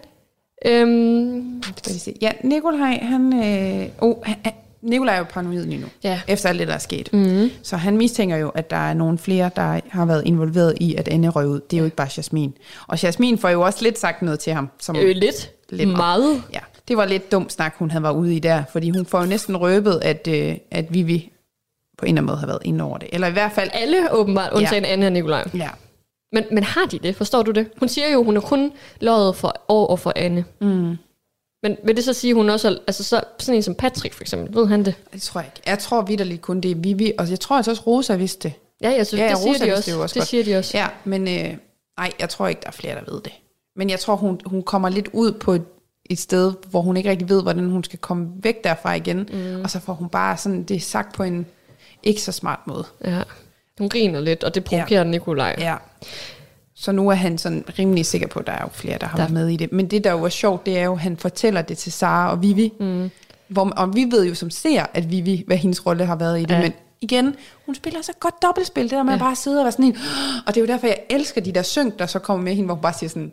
øhm, Skal vi se. Ja, Nikolaj, han... Øh, oh, han- Nikolaj er jo paranoid lige nu, Ja. efter alt det, der er sket. Mm. Så han mistænker jo, at der er nogle flere, der har været involveret i, at Anne røg ud. Det er jo ikke bare Jasmin. Og Jasmin får jo også lidt sagt noget til ham. Som, øh, lidt, Lidt meget. ja, det var lidt dum snak, hun havde været ude i der, fordi hun får jo næsten røbet, at, øh, at Vivi på en eller anden måde har været inde over det. Eller i hvert fald... Alle åbenbart, undtagen ja. Anne og Nikolaj. Ja, Men, men har de det? Forstår du det? Hun siger jo, hun er kun løjet for over for Anne. Mm. Men vil det så sige, at hun også er, altså så, sådan en som Patrick for eksempel, ved han det? det tror jeg ikke. Jeg tror vidderligt kun, det er Vivi, og jeg tror altså også, Rosa vidste det. Ja, jeg synes, Ja, det, siger Rosa de også. det også det godt. siger de også. Ja, men øh, nej, jeg tror ikke, der er flere, der ved det. Men jeg tror, hun, hun kommer lidt ud på et, et sted, hvor hun ikke rigtig ved, hvordan hun skal komme væk derfra igen. Mm. Og så får hun bare sådan, det sagt på en ikke så smart måde. ja. Hun griner lidt, og det provokerer ja. Nikolaj. Ja. Så nu er han sådan rimelig sikker på, at der er jo flere, der har Der- været med i det. Men det, der jo er sjovt, det er jo, at han fortæller det til Sara og Vivi. Mm. Hvor, og vi ved jo som ser, at Vivi, hvad hendes rolle har været i det. Ja. Men igen, hun spiller så godt dobbeltspil, det der med ja. at bare sidde og være sådan en. Og det er jo derfor, jeg elsker de der synk, der så kommer med hende, hvor hun bare siger sådan,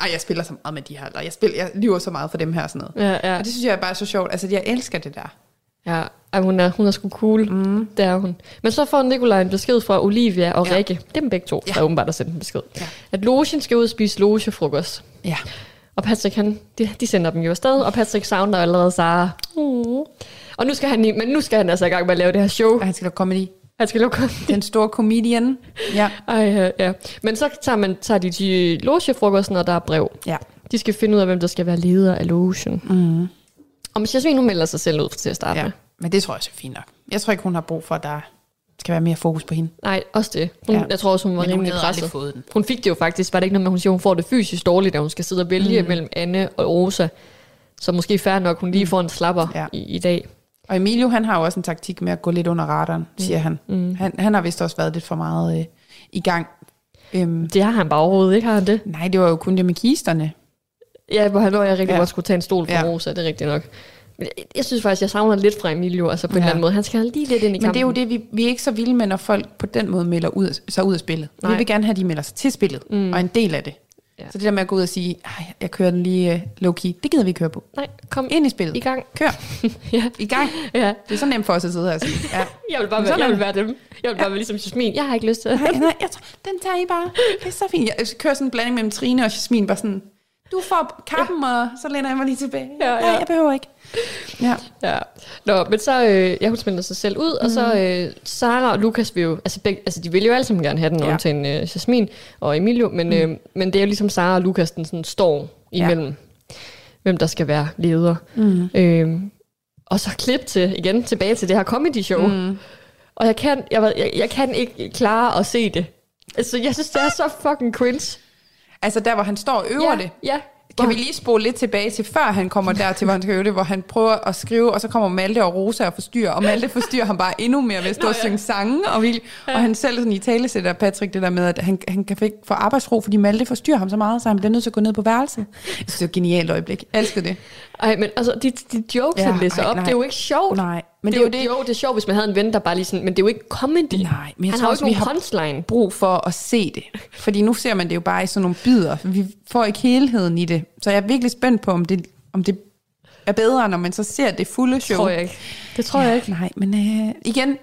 ej, jeg spiller så meget med de her, eller jeg, spiller, jeg lyver så meget for dem her, og sådan noget. Ja, ja. Og det synes jeg bare er så sjovt. Altså, jeg elsker det der. Ja. Ej, hun, er, hun er sgu cool. Mm. Det er hun. Men så får Nikolaj en besked fra Olivia og Ja. Rikke. Det er dem begge to, Ja. der åbenbart har sendt en besked. Ja. At Logen skal ud og spise logefrokost. Ja. Og Patrick, han, de, de sender dem jo afsted, og Patrick savner allerede Sara. Mm. Og nu skal han, i- men nu skal han altså i gang med at lave det her show. Og han skal lave comedy. Han skal lukke Den store comedian. Ja. Ej, ja, ja. Men så tager, man, tager de til logefrokosten, og der er brev. Ja. De skal finde ud af, hvem der skal være leder af logen. Mm. Og hvis Jasmin nu melder sig selv ud til at starte ja. med. Men det tror jeg også er fint nok. Jeg tror ikke, hun har brug for, at der skal være mere fokus på hende. Nej, også det. Hun, Ja. Jeg tror også, hun var Men hun rimelig aldrig presset. fået den. Hun fik det jo faktisk. Var det ikke noget med, at hun siger, hun får det fysisk dårligt, at hun skal sidde og vælge mm. mellem Anne og Rosa. Så måske fair nok, hun lige får en slapper Ja. ja. i, i dag. Og Emilio, han har jo også en taktik med at gå lidt under radaren, siger han. Mm. han. Han har vist også været lidt for meget øh, i gang. Øhm, Det har han bare overhovedet, ikke har han det? nej, det var jo kun det med kisterne. Ja, hvor han hvor jeg rigtig Ja. ja. godt skulle tage en stol for Ja. ja. Rosa, det er rigtigt nok. Men jeg, jeg synes faktisk, jeg savner lidt fra Emilio, altså på ja. en Ja. eller anden måde. Han skal lige lidt ind i Men kampen. det er jo det, vi, vi er ikke så vilde med, når folk på den måde melder ud, sig ud af spillet. Nej. Vi vil gerne have, at de melder sig til spillet, mm. og en del af det. Ja. Ja. Så det der med at gå ud og sige, "Ej, jeg kører den lige uh, low-key, det gider vi ikke køre på. Nej, kom Ind i spillet. i gang. Kør. ja. I gang. ja. Det er så nemt for os at sidde her og sige. Ja. Jeg vil bare Men være, jeg vil være dem. Jeg vil bare være ligesom Jasmin. Jeg har ikke lyst til det. Nej, nej, jeg tror, den tager I bare. Det er så fint. Jeg kører sådan en blanding mellem Trine og Jasmin, bare sådan, du får kappen, ja. og så læner jeg mig lige tilbage. Ja, ja. Nej, jeg behøver ikke. Ja. Ja. Nå, men så, øh, ja, hun smelter sig selv ud, mm. og så øh, Sara og Lukas vil jo, altså, begge, altså de vil jo alle sammen gerne have den, Ja. ja. undtagen øh, Jasmin og Emilio, men, mm. øh, men det er jo ligesom Sara og Lukas, den sådan står imellem, ja. hvem der skal være leder. Mm. Øh, og så klip til, igen tilbage til det her comedy show. Mm. Og jeg kan, jeg, jeg, jeg kan ikke klare at se det. Altså, jeg synes, det er så fucking cringe. Altså der, hvor han står og øver ja, det. Ja. Kan vi lige spole lidt tilbage til, før han kommer der til, hvor han skal øve det, hvor han prøver at skrive, og så kommer Malte og Rosa og forstyrrer, og Malte forstyrrer ham bare endnu mere ved at stå og ja. synge sange, og, virkelig, og han selv sådan i tale sætter Patrick det der med, at han, han kan ikke få arbejdsro, fordi Malte forstyrrer ham så meget, så han bliver nødt til at gå ned på værelset. Jeg synes, det er et genialt øjeblik. Jeg elsker det. Ej, men altså, de, de jokes, Ja, ja, han læser ej, op, nej. det er jo ikke sjovt. Nej, men det, det er jo jo det- Jo, det er sjovt, hvis man havde en ven, der bare lige sådan, men det er jo ikke comedy. Nej, men jeg han tror har jo også, ikke vi nogen har- punchline. brug for at se det. Fordi nu ser man det jo bare i sådan nogle bidder. Vi får ikke helheden i det. Så jeg er virkelig spændt på, om det, om det er bedre, når man så ser det fulde show. Tror jeg ikke. Det tror jeg ikke. Nej, men øh, igen,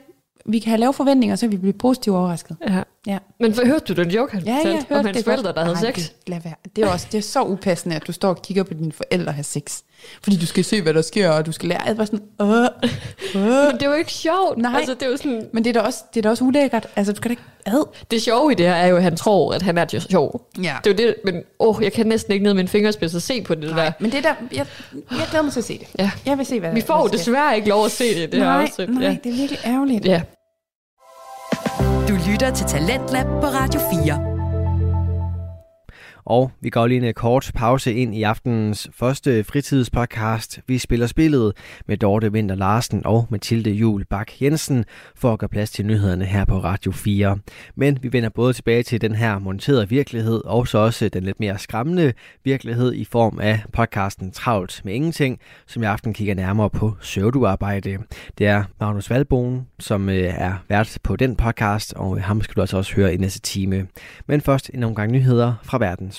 vi kan have lave forventninger, så vi bliver positivt overrasket. Ja. Ja. Men for, hørte du den joke, han Ja, jeg fortalte hørte om hans det forældre, godt. der havde Nej, sex? Det, lad være. Det er også det er så upassende, at du står og kigger på dine forældre have sex. Fordi du skal se, hvad der sker, og du skal lære. Jeg var sådan, øh, øh. Men det er jo ikke sjovt. Nej. Altså, det er jo sådan... Men det er da også, det er da også ulækkert. Altså, du skal da ikke ad. Det sjove i det her er jo, at han tror, at han er sjov. Ja. Det er jo det, men åh, jeg kan næsten ikke ned med min fingerspids og se på det der. Men det der, jeg, jeg glæder mig til at se det. Ja. Jeg vil se, hvad Vi får jo hvad desværre ikke lov at se det, det her nej, afsnit. nej, Ja. det er virkelig ærgerligt. ja. Du lytter til Talentlab på Radio 4. Og vi går lige en øh, kort pause ind i aftenens første fritidspodcast. Vi spiller spillet med Dorte Vinter Larsen og Mathilde Jul Bak Jensen for at gøre plads til nyhederne her på Radio 4. Men vi vender både tilbage til den her monterede virkelighed og så også den lidt mere skræmmende virkelighed i form af podcasten Travlt med Ingenting, som i aften kigger nærmere på søvduarbejde. Det er Magnus Valboen, som øh, er vært på den podcast, og øh, ham skal du altså også høre i næste time. Men først en omgang nyheder fra verdens